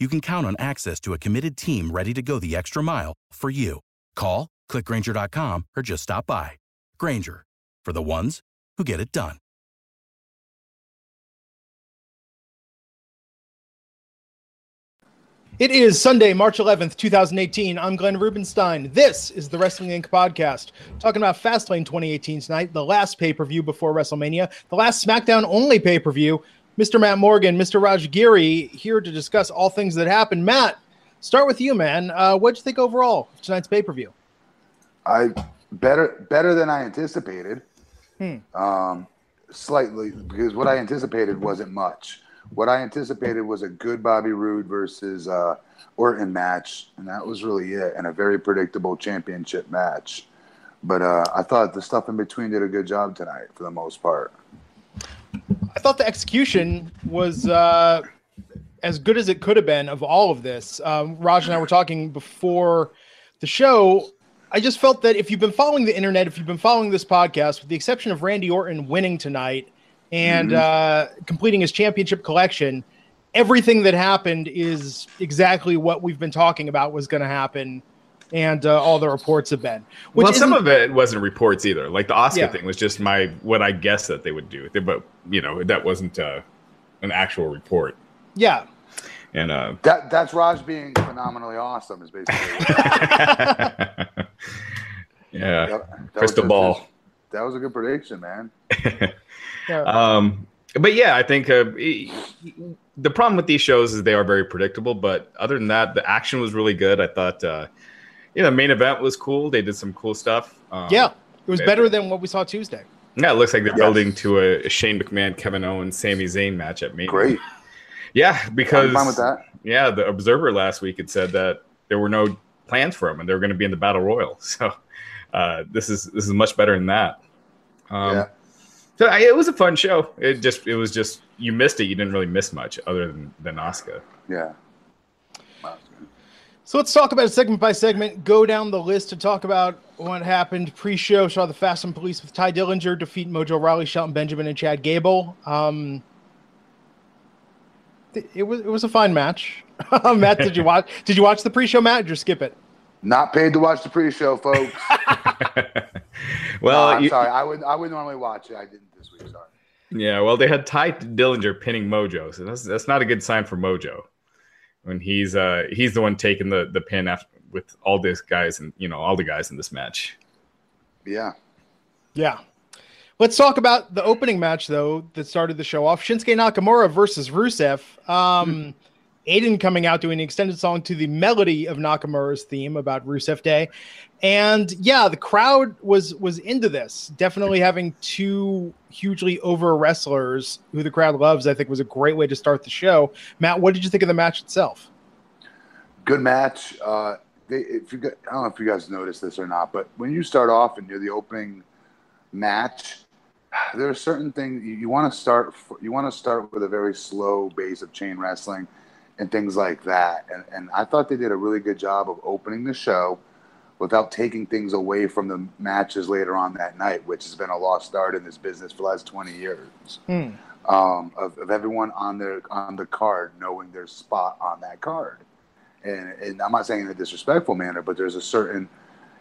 you can count on access to a committed team ready to go the extra mile for you. Call, clickgrainger.com, or just stop by. Grainger, for the ones who get it done. It is Sunday, March 11th, 2018. I'm Glenn Rubenstein. This is the Wrestling Inc. podcast, talking about Fastlane 2018 tonight, the last pay per view before WrestleMania, the last SmackDown only pay per view. Mr. Matt Morgan, Mr. Raj Giri, here to discuss all things that happened. Matt, start with you, man. Uh, what'd you think overall of tonight's pay per view? I better better than I anticipated. Hmm. Um, slightly because what I anticipated wasn't much. What I anticipated was a good Bobby Roode versus uh, Orton match, and that was really it, and a very predictable championship match. But uh, I thought the stuff in between did a good job tonight for the most part. I thought the execution was uh, as good as it could have been of all of this. Um, Raj and I were talking before the show. I just felt that if you've been following the internet, if you've been following this podcast, with the exception of Randy Orton winning tonight and Mm-hmm. uh, completing his championship collection, everything that happened is exactly what we've been talking about was going to happen, and uh, all the reports have been. Which well, some of it wasn't reports either. Like the Asuka Yeah. thing was just my what I guessed that they would do, but you know that wasn't uh, an actual report. yeah, And uh, That that's Raj being phenomenally awesome is basically. yeah, Yep, that crystal just- ball. That was a good prediction, man. yeah. Um, but yeah, I think uh, the problem with these shows is they are very predictable. But other than that, the action was really good. I thought, uh, you know, the main event was cool. They did some cool stuff. Um, yeah. It was better than what we saw Tuesday. yeah, it looks like they're Yes. building to a, Shane McMahon, Kevin Owens, Sami Zayn match at Mania. Great. Yeah, because I'm fine with that. yeah, the Observer last week had said that there were no plans for them and they were going to be in the Battle Royal. So uh, this is this is much better than that. Um, Yeah. So I, it was a fun show. It just it was just you missed it. You didn't really miss much other than than Asuka. Yeah. So let's talk about it segment by segment. Go down the list to talk about what happened pre-show. Saw the Fashion Police with Tye Dillinger defeat Mojo Rawley, Shelton Benjamin, and Chad Gable. Um, it was it was a fine match. Matt, did you watch? Did you watch the pre-show match or skip it? Not paid to watch the pre-show, folks. well, No, I'm you- sorry. I would I would normally watch it. I didn't this week. Sorry. yeah. Well, they had Tye Dillinger pinning Mojo, so that's that's not a good sign for Mojo when he's uh he's the one taking the the pin after with all these guys and you know all the guys in this match. Yeah. Yeah. Let's talk about the opening match though that started the show off: Shinsuke Nakamura versus Rusev. Um, Aiden coming out doing an extended song to the melody of Nakamura's theme about Rusev Day, and yeah, the crowd was was into this. Definitely having two hugely over wrestlers who the crowd loves, I think, was a great way to start the show. Matt, what did you think of the match itself? Good match. Uh, they, if you got, I don't know if you guys noticed this or not, but when you start off and you're the opening match, there are certain things you, you want to start. You want to start with a very slow base of chain wrestling and things like that. And, and I thought they did a really good job of opening the show without taking things away from the matches later on that night, which has been a lost art in this business for the last 20 years. Hmm. Um, of, of everyone on their on the card knowing their spot on that card. and, and I'm not saying in a disrespectful manner, but there's a certain,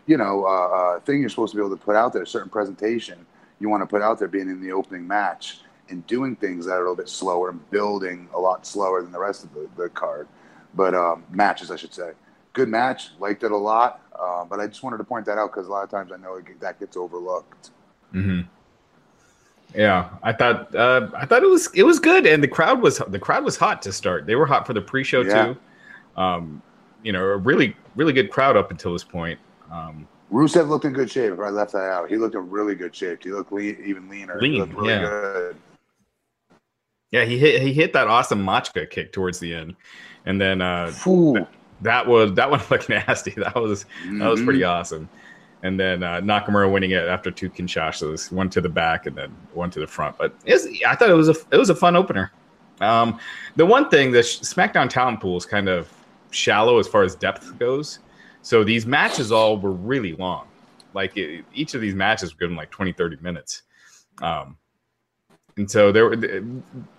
you know, uh, uh, thing you're supposed to be able to put out there, a certain presentation you want to put out there being in the opening match and doing things that are a little bit slower and building a lot slower than the rest of the, the card. But um, matches, I should say. Good match, liked it a lot. Uh, but I just wanted to point that out because a lot of times I know it, that gets overlooked. Mm-hmm. Yeah, I thought uh, I thought it was it was good, and the crowd was the crowd was hot to start. They were hot for the pre-show yeah. too. Um, you know, a really really good crowd up until this point. Um, Rusev looked in good shape. If I left that out, he looked in really good shape. He looked lean, even leaner. Lean, really yeah. Good. Yeah, he hit he hit that awesome Machka kick towards the end, and then uh, that was that one looked nasty. That was mm-hmm. that was pretty mm-hmm. awesome. And then uh, Nakamura winning it after two Kinshasas, one to the back and then one to the front. But I thought it was a it was a fun opener. Um, the one thing the SmackDown talent pool is kind of shallow as far as depth goes. So these matches all were really long. Like it, each of these matches were given like 20, 30 minutes. Um, and so there,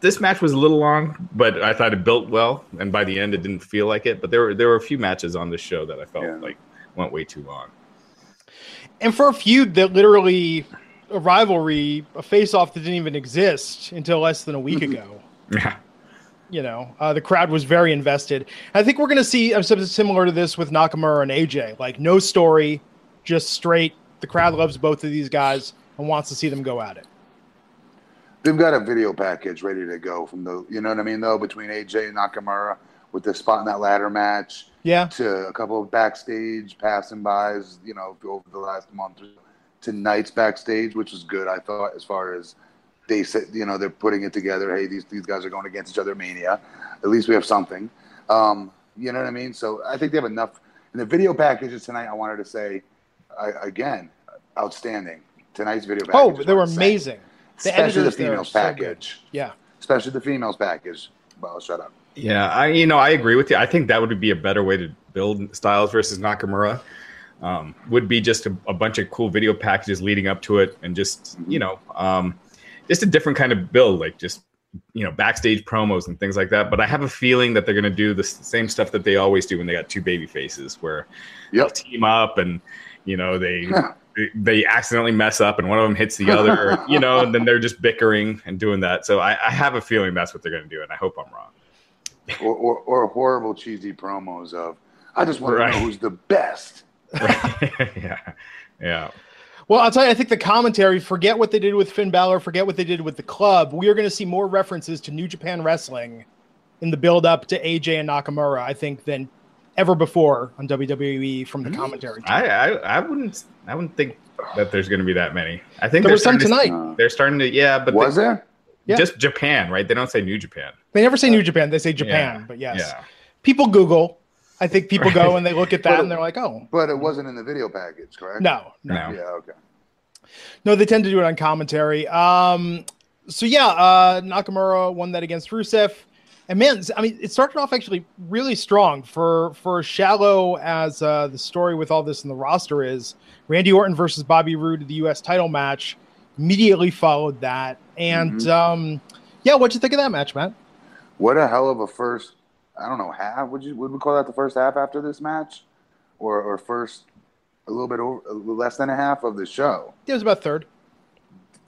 this match was a little long, but I thought it built well. And by the end, it didn't feel like it. But there were there were a few matches on this show that I felt yeah. like went way too long. And for a feud that literally a rivalry, a face off that didn't even exist until less than a week ago. Yeah. You know, uh, the crowd was very invested. I think we're going to see something similar to this with Nakamura and AJ. Like, no story, just straight. The crowd loves both of these guys and wants to see them go at it. They've got a video package ready to go from the, you know what I mean, though, between AJ and Nakamura with the spot in that ladder match. Yeah. To a couple of backstage passing bys, you know, over the last month to nights backstage, which was good, I thought, as far as they said, you know, they're putting it together. Hey, these, these guys are going against each other, Mania. At least we have something. Um, you know what I mean? So I think they have enough. In the video packages tonight, I wanted to say, I, again, outstanding. Tonight's video packages. Oh, they were amazing. The Especially the females package. So yeah. Especially the females package. Well, shut up. Yeah, I you know I agree with you. I think that would be a better way to build Styles versus Nakamura. Um, would be just a, a, bunch of cool video packages leading up to it, and just you know, um, just a different kind of build, like just you know, backstage promos and things like that. But I have a feeling that they're going to do the same stuff that they always do when they got two baby faces, where yep. they team up and you know they they accidentally mess up and one of them hits the other, you know, and then they're just bickering and doing that. So I, I have a feeling that's what they're going to do, and I hope I'm wrong. or, or, or, horrible cheesy promos of I just want right. to know who's the best. yeah, yeah. Well, I'll tell you, I think the commentary, forget what they did with Finn Balor, forget what they did with the club. We are going to see more references to New Japan Wrestling in the build up to AJ and Nakamura, I think, than ever before on WWE from the mm-hmm. commentary. I, I, I wouldn't I wouldn't think that there's going to be that many. I think there was some tonight. To, they're starting to yeah, but was they, there? Yeah. Just Japan, right? They don't say New Japan. They never say New Japan. They say Japan. Yeah. But yes, yeah. people Google. I think people go and they look at that but, and they're like, oh. But it wasn't in the video package, correct? No, no. no. Yeah, okay. No, they tend to do it on commentary. Um, so yeah, uh, Nakamura won that against Rusev. And man, I mean, it started off actually really strong for for shallow as uh, the story with all this in the roster is. Randy Orton versus Bobby Roode, the U.S. title match, immediately followed that. And mm-hmm. um, yeah, what'd you think of that match, Matt? What a hell of a first. I don't know half. Would you would we call that the first half after this match, or or first a little bit over, less than a half of the show? It was about third.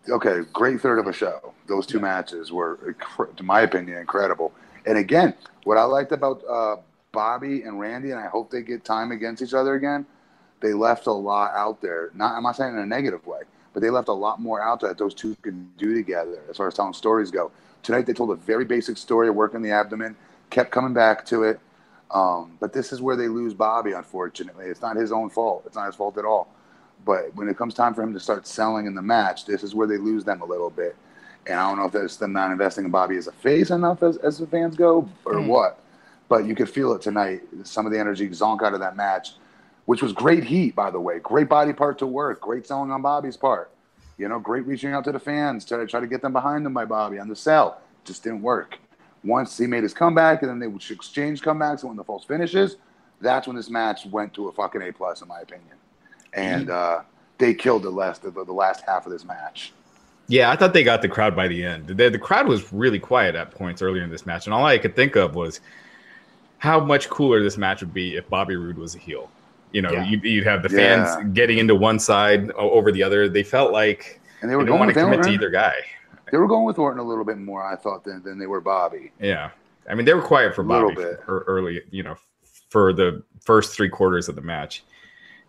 Okay, great third of a show. Those two yeah. matches were, to my opinion, incredible. And again, what I liked about uh, Bobby and Randy, and I hope they get time against each other again, they left a lot out there. Not, I'm not saying in a negative way, but they left a lot more out there that those two can do together as far as telling stories go. Tonight they told a very basic story of working the abdomen, kept coming back to it. Um, but this is where they lose Bobby, unfortunately. It's not his own fault. It's not his fault at all. But when it comes time for him to start selling in the match, this is where they lose them a little bit. And I don't know if that's them not investing in Bobby as a face enough as, as the fans go or mm. what. But you could feel it tonight. Some of the energy zonk out of that match, which was great heat, by the way. Great body part to work. Great selling on Bobby's part. You know, great reaching out to the fans to try to get them behind them by Bobby on the sell. Just didn't work. Once he made his comeback and then they would exchange comebacks and when the false finishes, that's when this match went to a fucking A plus in my opinion. And mm. uh, they killed the last the, the last half of this match. Yeah, I thought they got the crowd by the end. The, the crowd was really quiet at points earlier in this match, and all I could think of was how much cooler this match would be if Bobby Roode was a heel. You know, Yeah. you'd, you'd have the Yeah. fans getting into one side over the other. They felt like And they they were don't going want to commit to either guy. They were going with Orton a little bit more, I thought, than, than they were Bobby. Yeah, I mean they were quiet for Bobby for early, you know, for the first three quarters of the match,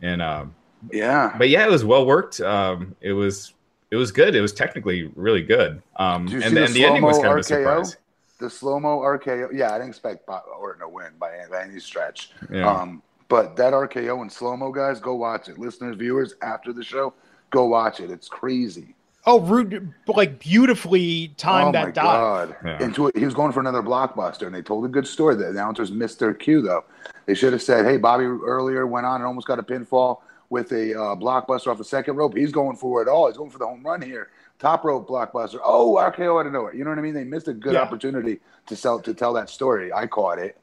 and um, Yeah. but yeah, it was well worked. Um, it was it was good. It was technically really good. Um, Did you and see the the ending was slow-mo kind of a surprise. The slow mo RKO. Yeah, I didn't expect Bo- Orton to win by any, by any stretch. Yeah. Um, but that RKO and slow mo, guys, go watch it. Listeners, viewers, after the show, go watch it. It's crazy. Oh, Roode like beautifully timed oh my that dive. god! Yeah. Into it, he was going for another blockbuster, and they told a good story. The announcers missed their cue, though. They should have said, "Hey, Bobby earlier went on and almost got a pinfall with a uh, blockbuster off the second rope. He's going for it all. He's going for the home run here. Top rope blockbuster. Oh, RKO out of nowhere. You know what I mean? They missed a good Yeah. opportunity to sell to tell that story. I caught it.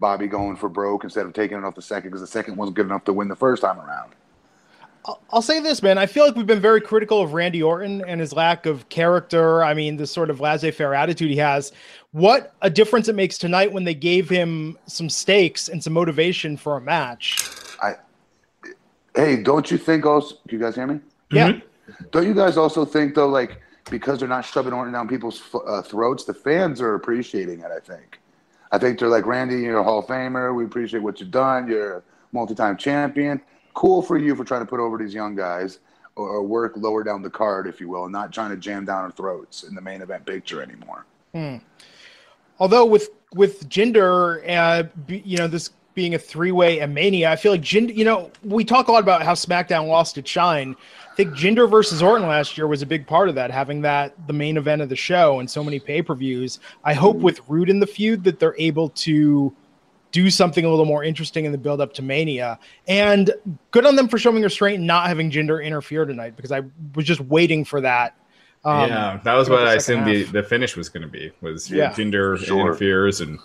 Bobby going for broke instead of taking it off the second because the second wasn't good enough to win the first time around. I'll- I'll say this, man. I feel like we've been very critical of Randy Orton and his lack of character. I mean, this sort of laissez-faire attitude he has. What a difference it makes tonight when they gave him some stakes and some motivation for a match. Hey, don't you think also? Can you guys hear me? Yeah. Don't you guys also think though, like because they're not shoving Orton down people's uh, throats, the fans are appreciating it. I think. I think they're like Randy, you're a Hall of Famer. We appreciate what you've done. You're a multi-time champion. Cool for you for trying to put over these young guys or, or work lower down the card, if you will, and not trying to jam down our throats in the main event picture anymore. Hmm. Although with with Jinder, uh, you know, this being a three way at Mania, I feel like Jinder. You know, we talk a lot about how SmackDown lost its shine. I think Jinder versus Orton last year was a big part of that, having that the main event of the show and so many pay per views. I hope with Roode in the feud that they're able to do something a little more interesting in the build up to Mania. And good on them for showing restraint and not having Jinder interfere tonight because I was just waiting for that. Um, yeah, that was what I assumed the, half. the finish was going to be. Was Yeah. Jinder Sure. interferes and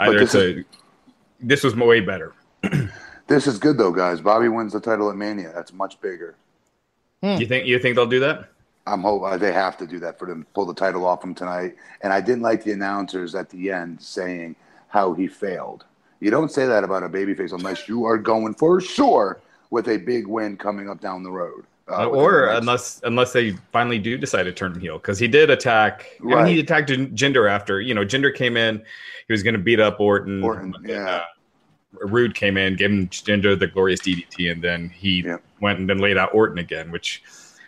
either this it's a. This was way better. This is good though, guys. Bobby wins the title at Mania. That's much bigger. Hmm. You think you think they'll do that? I'm hope uh, they have to do that for them to pull the title off him tonight. And I didn't like the announcers at the end saying how he failed. You don't say that about a babyface unless you are going for sure with a big win coming up down the road. uh, or the unless unless they finally do decide to turn him heel because he did attack. I mean, Right. he attacked Jin- Jinder after you know Jinder came in. He was going to beat up Orton. Orton, but yeah. uh, Roode came in, gave him Jinder the glorious DDT, and then he Yeah. went and then laid out Orton again. Which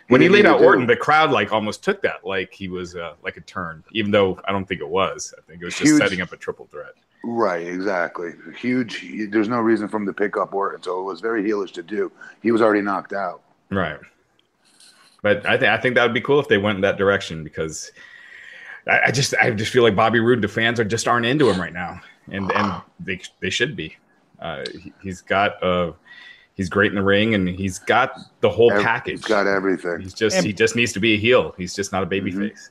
when he didn't laid out. Orton, the crowd like almost took that like he was uh, like a turn, even though I don't think it was. I think it was just Huge- setting up a triple threat. Right, exactly. Huge. There's no reason for him to pick up Orton, so it was very heelish to do. He was already knocked out. Right. But I think I think that would be cool if they went in that direction because I, I just I just feel like Bobby Roode, the fans are just aren't into him right now, and and they they should be. Uh, he, he's got uh he's great in the ring and he's got the whole Ev- package. He's got everything. He's just And- he just needs to be a heel. He's just not a baby Mhm. face.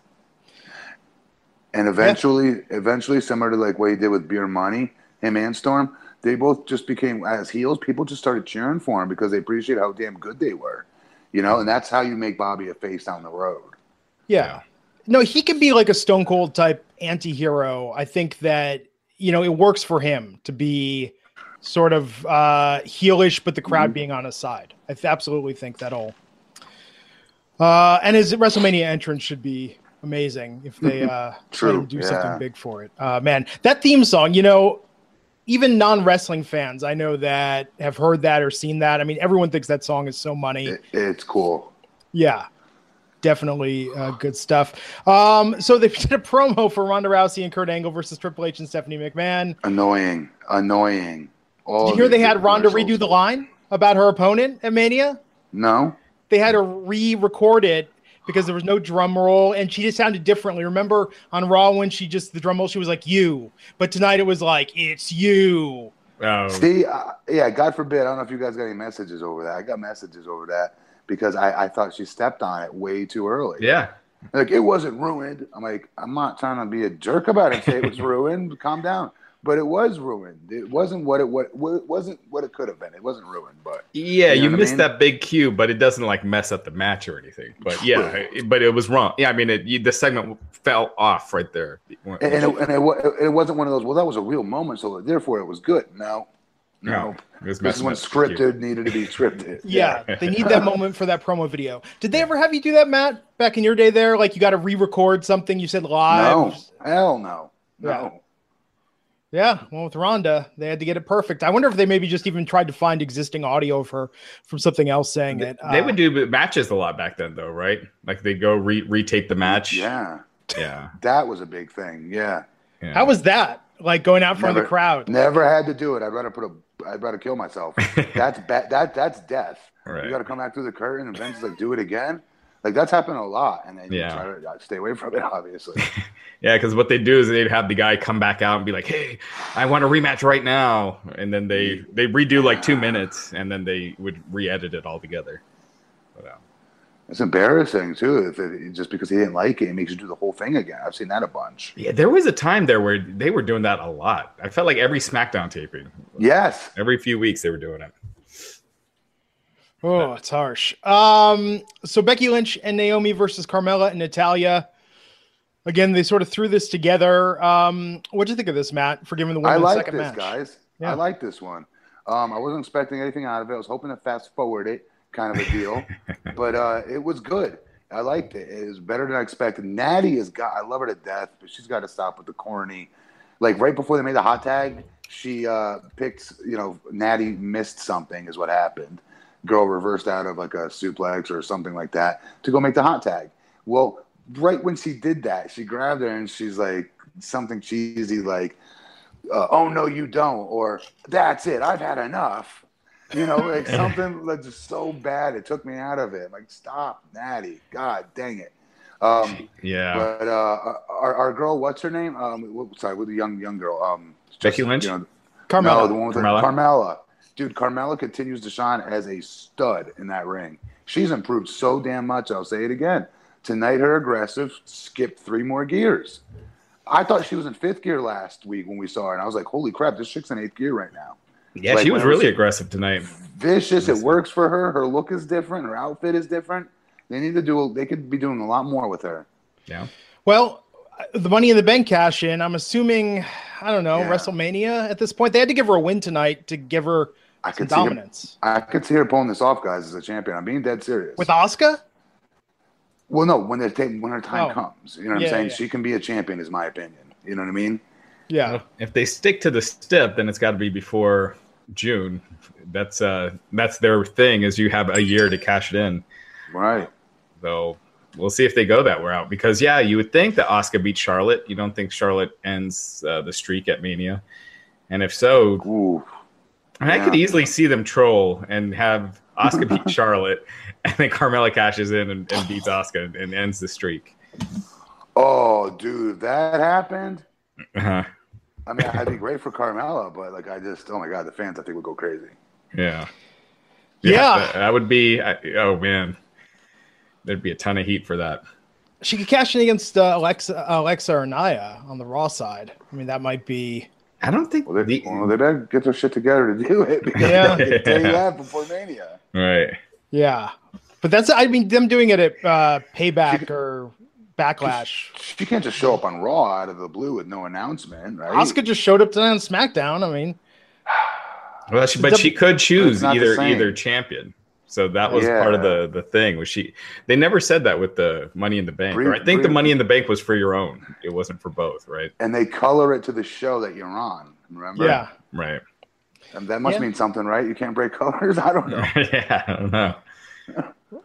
And eventually, eventually, similar to like what he did with Beer Money, him and Storm, they both just became as heels. People just started cheering for him because they appreciate how damn good they were, you know. And that's how you make Bobby a face down the road. Yeah. No, he can be like a stone cold type anti hero. I think that, you know, it works for him to be sort of uh heelish, but the crowd Mhm. being on his side. I th- absolutely think that'll uh and his WrestleMania entrance should be amazing if they uh True, do yeah. something big for it. Uh man, that theme song, you know, even non-wrestling fans I know that have heard that or seen that. I mean, everyone thinks that song is so money. It, it's cool. Yeah, definitely uh, good stuff. Um, so they did a promo for Ronda Rousey and Kurt Angle versus Triple H and Stephanie McMahon. Annoying, annoying. All Did you hear they had Ronda redo the line about her opponent at Mania? No, They had to re-record it because there was no drum roll and she just sounded differently. Remember on Raw when she just the drum roll she was like you, but tonight it was like it's you. Oh, See, uh, yeah, God forbid. I don't know if you guys got any messages over that. I got messages over that because I, I thought she stepped on it way too early. yeah. Like it wasn't ruined. I'm like, I'm not trying to be a jerk about it and say it was ruined. Calm down. But it was ruined. It wasn't what it what it wasn't what it could have been. It wasn't ruined, but Yeah, You know you, what I missed mean? that big cue, but it doesn't like mess up the match or anything. But yeah, it- but it was wrong. Yeah, I mean, it, you, the segment fell off right there. and, and, it, and it, it wasn't one of those. Well, that was a real moment, so therefore it was good. No, no, No, this is when up the cue. scripted needed to be scripted. Yeah, they need that moment for that promo video. Did they ever have you do that, Matt? Back in your day, there, like you got to re-record something you said live. No, hell no, no. Yeah. Yeah, well, with Ronda, they had to get it perfect. I wonder if they maybe just even tried to find existing audio of her from something else saying They, it. they Uh, would do matches a lot back then, though, right? Like they go re- retape the match. Yeah, yeah. that was a big thing. Yeah, yeah. How was that? Like going out in front of the crowd? never had to do it. I'd rather put a. I'd rather kill myself. That's bad. That that's death. Right. You got to come back through the curtain, and Vince is like, do it again. Like that's happened a lot, and then you Yeah. try to uh, stay away from it. Obviously, Yeah, because what they do is they'd have the guy come back out and be like, "Hey, I want a rematch right now," and then they they redo like two minutes, and then they would re-edit it all together. But, uh, it's embarrassing too. If it, just because he didn't like it, it makes you do the whole thing again. I've seen that a bunch. yeah, there was a time there where they were doing that a lot. I felt like every SmackDown taping, Yes, every few weeks, they were doing it. Oh, it's harsh. Um, so Becky Lynch and Naomi versus Carmella and Natalya. Again, they sort of threw this together. Um, what do you think of this, Matt? For giving the I women like second this, match. guys. Yeah. I like this one. Um, I wasn't expecting anything out of it. I was hoping to fast forward it, kind of a deal, but uh, it was good. I liked it. It was better than I expected. Natty has got. I love her to death, but she's got to stop with the corny. Like right before they made the hot tag, she uh, picked. You know, Natty missed something, is what happened. Girl reversed out of like a suplex or something like that to go make the hot tag. Well, right when she did that, she grabbed her and she's like something cheesy like, uh, "Oh no, you don't," or "That's it, I've had enough." You know, like something like just so bad it took me out of it. Like, stop, Natty. God dang it. Um, Yeah, but uh, our, our girl, what's her name? Um, sorry, with the young young girl. Um, Becky just, Lynch? You know, Carmella. no, the one with Carmella? The, Carmella. Dude, Carmella continues to shine as a stud in that ring. She's improved so damn much. I'll say it again. Tonight, her aggressive skipped three more gears. I thought she was in fifth gear last week when we saw her, and I was like, "Holy crap, this chick's in eighth gear right now." yeah, like she was when I was- really aggressive tonight. Vicious. It works for her. Her look is different. Her outfit is different. They need to do. They could be doing a lot more with her. Yeah, Well, the Money in the Bank cash in. I'm assuming, I don't know, Yeah. WrestleMania at this point. They had to give her a win tonight to give her I some could see her. dominance. I could see her pulling this off, guys, as a champion. I'm being dead serious. With Asuka. Well, no, when the when her time Oh. comes, you know what Yeah, I'm saying. yeah. She can be a champion, is my opinion. You know what I mean? Yeah. If they stick to the stip, then it's got to be before June. That's uh, that's their thing. Is you have a year to cash it in. Right. So we'll see if they go that route. Because yeah, you would think that Asuka beats Charlotte. You don't think Charlotte ends uh, the streak at Mania? And if so, Ooh. I could Yeah. easily see them troll and have Asuka beat Charlotte, and then Carmella cashes in and, and beats Asuka and, and ends the streak. Oh, dude, that happened. Uh-huh. I mean, I'd be great for Carmella, but like, I just, oh my god, the fans, I think would go crazy. Yeah. Yeah. That, that would be. I, oh man, there'd be a ton of heat for that. She could cash in against uh, Alexa, Alexa or Nia on the Raw side. I mean, that might be. I don't think. Well, they, the- well, they better get their shit together to do it. Because Yeah. I can tell you that before Mania. right. Yeah. But that's, I mean, them doing it at uh, Payback or Backlash. She can't just show up on Raw out of the blue with no announcement, right? Asuka just showed up tonight on SmackDown. I mean, Well, she, but she could choose It's not the either either champion. So that was part of the the thing. Was she? They never said that with the Money in the Bank. Brie- or I think the Money in the Bank was for your own. It wasn't for both, right? and they color it to the show that you're on. Remember? yeah. Right. And that must Yeah. mean something, right? You can't break colors. I don't know. yeah, I don't know.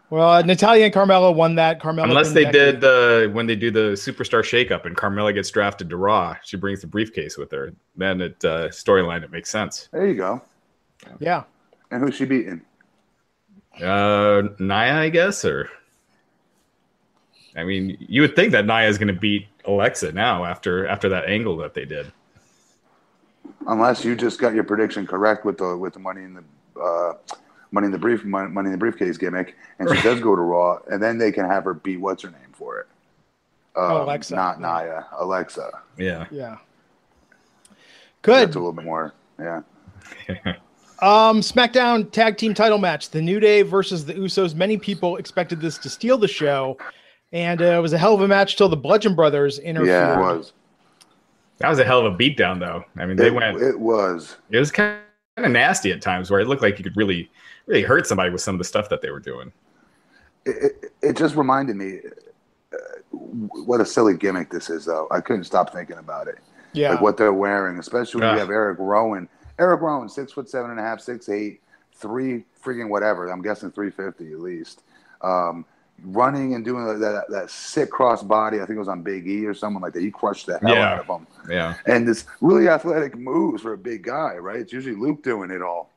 Well, uh, Natalya and Carmella won that. Carmella Unless they Becky. did uh, when they do the Superstar Shakeup and Carmella gets drafted to Raw, she brings the briefcase with her. Then it uh, storyline it makes sense. There you go. Yeah. And who's she beating? Uh, Nia, I guess, or I mean, you would think that Nia is going to beat Alexa now after after that angle that they did. Unless you just got your prediction correct with the with the money in the uh, money in the brief money, money in the briefcase gimmick, and she does go to Raw, and then they can have her beat what's her name for it. Um, Oh, Alexa. not Nia, Alexa. Yeah. Yeah. Good. That's a little bit more. Yeah. Um, SmackDown Tag Team Title match: The New Day versus the Usos. Many people expected this to steal the show, and uh, it was a hell of a match till the Bludgeon Brothers interfered. Yeah, it was. That was a hell of a beatdown, though. I mean, they It, went. it was. It was kind of nasty at times, where it looked like you could really, really hurt somebody with some of the stuff that they were doing. It, it, it just reminded me uh, what a silly gimmick this is, though. I couldn't stop thinking about it. Yeah. Like what they're wearing, especially when Ugh. you have Eric Rowan. Eric Rowan, six foot seven and a half, six eight, three freaking whatever. I'm guessing three fifty at least. Um, running and doing that, that that sick cross body. I think it was on Big E or someone like that. He crushed the hell Yeah. out of him. Yeah. and this really athletic moves for a big guy, right? It's usually Luke doing it all.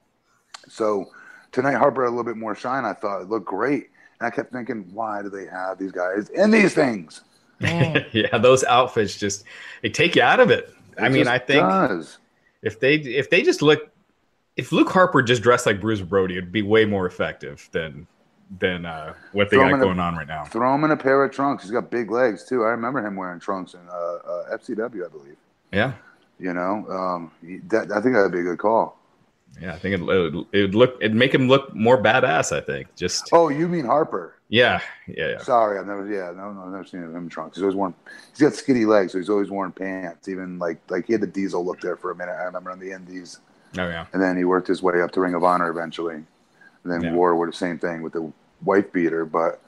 So tonight Harper had a little bit more shine. I thought it looked great, and I kept thinking, why do they have these guys in these things? Yeah, those outfits just they take you out of it. I mean, I think does. If they if they just look if Luke Harper just dressed like Bruiser Brody, it'd be way more effective than than uh, what they Throw got in a- going on right now. throw him in a pair of trunks. He's got big legs too. I remember him wearing trunks in uh, uh, FCW, I believe. Yeah, You know, um, that, I think that'd be a good call. yeah. I think it it would look it'd make him look more badass. I think just Oh, you mean Harper? Yeah, yeah, yeah. Sorry, I've never. Yeah, no, no, I've never seen him in trunks. He's always worn. He's got skinny legs, so he's always worn pants. Even like like he had the Diesel look there for a minute. I remember on the Indies. Oh yeah, and then he worked his way up to Ring of Honor eventually. And then Yeah. War were the same thing with the white beater, but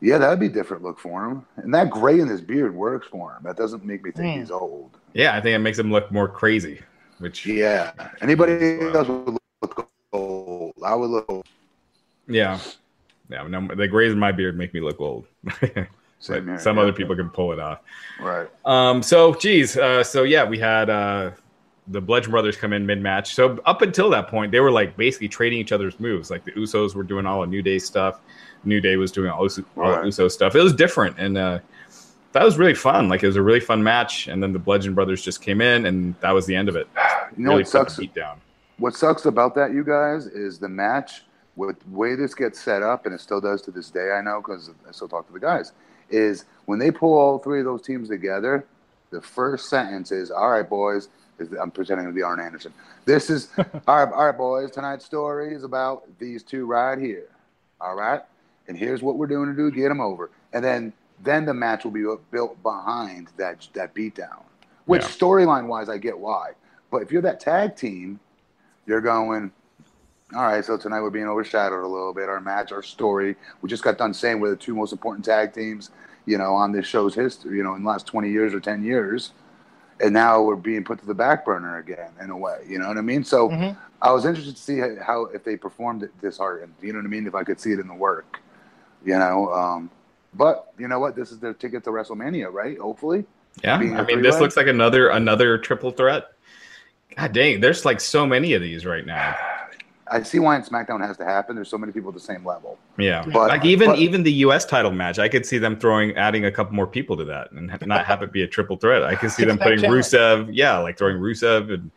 yeah, that'd be a different look for him. And that gray in his beard works for him. That doesn't make me think Hmm. he's old. yeah. I think it makes him look more crazy. Which Yeah, anybody Wow. else would look old. I would look old. yeah, yeah. No, the grays in my beard make me look old. Same here, some yeah. other people can pull it off. Right. Um, so geez, uh, so yeah, we had uh, the Bludgeon Brothers come in mid match. So up until that point, they were like basically trading each other's moves. Like the Usos were doing all of New Day stuff, New Day was doing all, Uso, all Right. Uso stuff. It was different, and uh, that was really fun. Like it was a really fun match. And then the Bludgeon Brothers just came in, and that was the end of it. You know really what sucks? What sucks about that, you guys, is the match with the way this gets set up, and it still does to this day. I know because I still talk to the guys. Is when they pull all three of those teams together, the first sentence is, "All right, boys." I'm pretending to be Arn Anderson. This is all right, all right, boys. Tonight's story is about these two right here. All right, and here's what we're doing to do get them over, and then then the match will be built behind that that beatdown. Which Yeah. storyline wise, I get why. But if you're that tag team, you're going, all right, so tonight we're being overshadowed a little bit. Our match, our story. We just got done saying we're the two most important tag teams, you know, on this show's history, you know, in the last 20 years or 10 years. And now we're being put to the back burner again, in a way. You know what I mean? So Mhm. I was interested to see how, if they performed it this hard. And you know what I mean? If I could see it in the work, you know. Um, but you know what? This is their ticket to WrestleMania, right? Hopefully. Yeah, Being I a mean, this three-way? looks like another another triple threat. God dang, there's like so many of these right now. I see why in SmackDown has to happen. There's so many people at the same level. Yeah, But- like even but- even the U.S. title match, I could see them throwing adding a couple more people to that and not have it be a triple threat. I could see them putting challenge. Rusev, yeah, like throwing Rusev and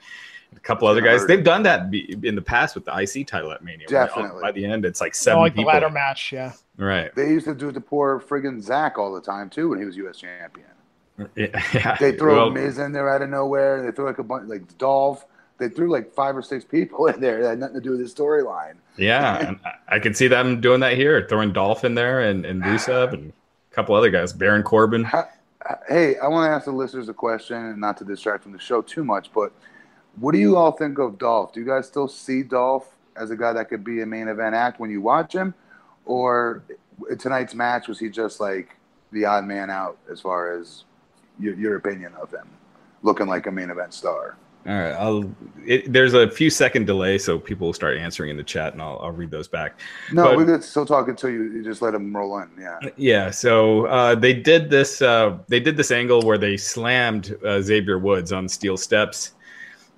a couple other guys. They've done that in the past with the IC title at Mania. where Definitely. By the end, it's like Oh, seven like the ladder match, yeah. Right. They used to do it to poor friggin' Zack all the time too when he was U.S. champion. Yeah. yeah. They throw Well, Miz in there out of nowhere. They throw like a bunch, like Dolph. They threw like five or six people in there that had nothing to do with the storyline. Yeah, and I- could see them doing that here, throwing Dolph in there and, and Rusev and a couple other guys, Baron Corbin. Hey, I want to ask the listeners a question, and not to distract from the show too much, but what do you all think of Dolph? Do you guys still see Dolph as a guy that could be a main event act when you watch him, or tonight's match was he just like the odd man out as far as your, your opinion of him, looking like a main event star? All right, I'll. It, there's a few second delay, so people will start answering in the chat, and I'll, I'll read those back. No, But- we could still talk until you, you just let them roll in. Yeah. Yeah, so uh, they did this. Uh, they did this angle where they slammed uh, Xavier Woods on steel steps,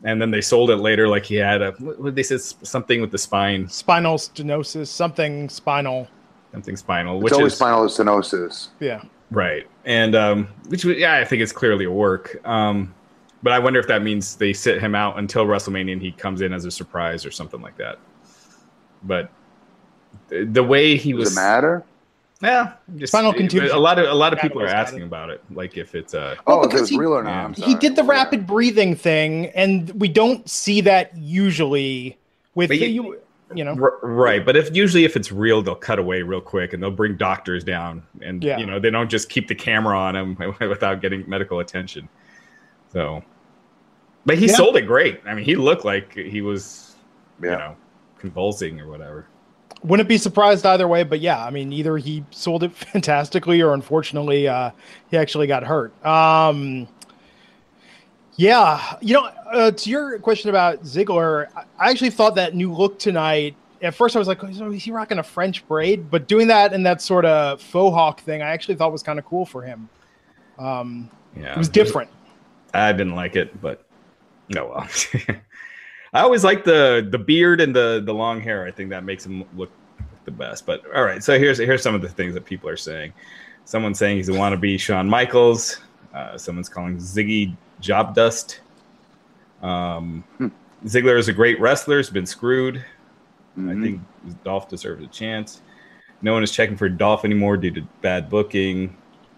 and then they sold it later like he had a. What what they said something with the spine, Spinal stenosis, something spinal. something spinal, It's which always is spinal stenosis. Yeah. right, and um, which yeah, I think it's clearly a work. Um, but I wonder if that means they sit him out until WrestleMania and he comes in as a surprise or something like that. But the, the way he Does was it matter? Yeah, just Spinal contusion. A lot of a lot of people are asking about it, like if it's uh Well, oh, because he- real or not? yeah. I'm he did the Yeah. rapid breathing thing, and we don't see that usually with But the, you- you, you know. R- right, but if usually if it's real, they'll cut away real quick and they'll bring doctors down, and Yeah. you know they don't just keep the camera on him without getting medical attention. So, but he Yeah. sold it great. I mean, he looked like he was, you know, convulsing or whatever. Wouldn't be surprised either way, but yeah, I mean, either he sold it fantastically or unfortunately, uh, he actually got hurt. Um, yeah, you know, uh, to your question about Ziggler, I- I actually thought that new look tonight. At first, I was like, "Oh, is he rocking a French braid?" But doing that and that sort of faux hawk thing, I actually thought was kind of cool for him. Um, Yeah, it was different. I didn't like it, but no, well. I always like the the beard and the the long hair. I think that makes him look the best. But all right, so here's here's some of the things that people are saying. Someone's saying he's a wannabe Shawn Michaels. Uh, someone's calling Ziggy job dust. Um, Hmm. Ziggler is a great wrestler. He's been screwed. I Mhm. think Dolph deserves a chance. No one is checking for Dolph anymore due to bad booking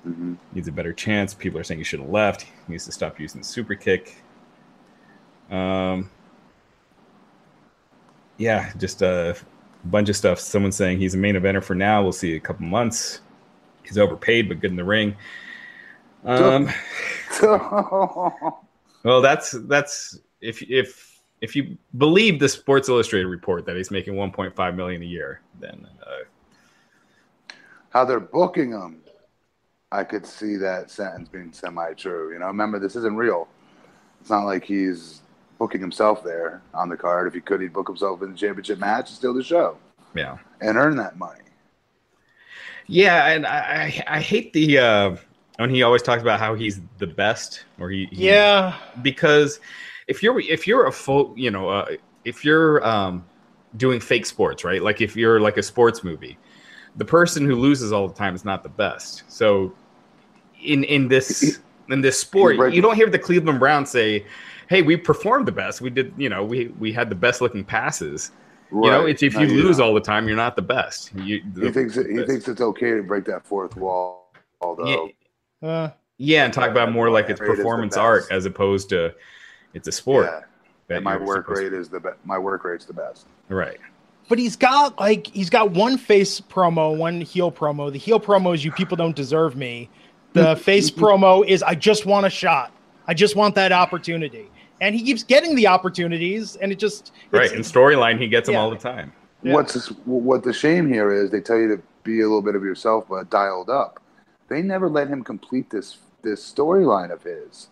Mhm. needs a better chance. People are saying he should have left. He needs to stop using the super kick. Um, yeah, just a bunch of stuff. Someone saying he's a main eventer for now. We'll see a couple months. He's overpaid, but good in the ring. Um, well, that's that's if if if you believe the Sports Illustrated report that he's making 1.5 million a year, then uh, How they're booking him, I could see that sentence being semi-true. You know, remember this isn't real. It's not like he's booking himself there on the card. If he could, he'd book himself in the championship match and steal the show yeah. and earn that money. Yeah, and I I, I hate the uh when he always talks about how he's the best or he, he Yeah, because if you're if you're a full you know uh, if you're um doing fake sports right like if you're like a sports movie the person who loses all the time is not the best so in in this in this sport you don't hear the Cleveland Browns say hey we performed the best we did you know we we had the best looking passes you know it's if No, you lose don't. all the time you're not the best you, he thinks it, he the- thinks it's okay to break that fourth wall. Although Yeah. uh, Yeah, and talk about more like it's Rate is the performance art as opposed to it's a sport. yeah, that and my work supposed rate is the best. My work rate's the best. right. but he's got like he's got one face promo, one heel promo. The heel promo is "You people don't deserve me." The face promo is "I just want a shot. I just want that opportunity." And he keeps getting the opportunities, and it just Right. it's- In storyline, he gets them all the time. Yeah. What's this, what the shame here is? They tell you to be a little bit of yourself, but dialed up. They never let him complete this this storyline of his.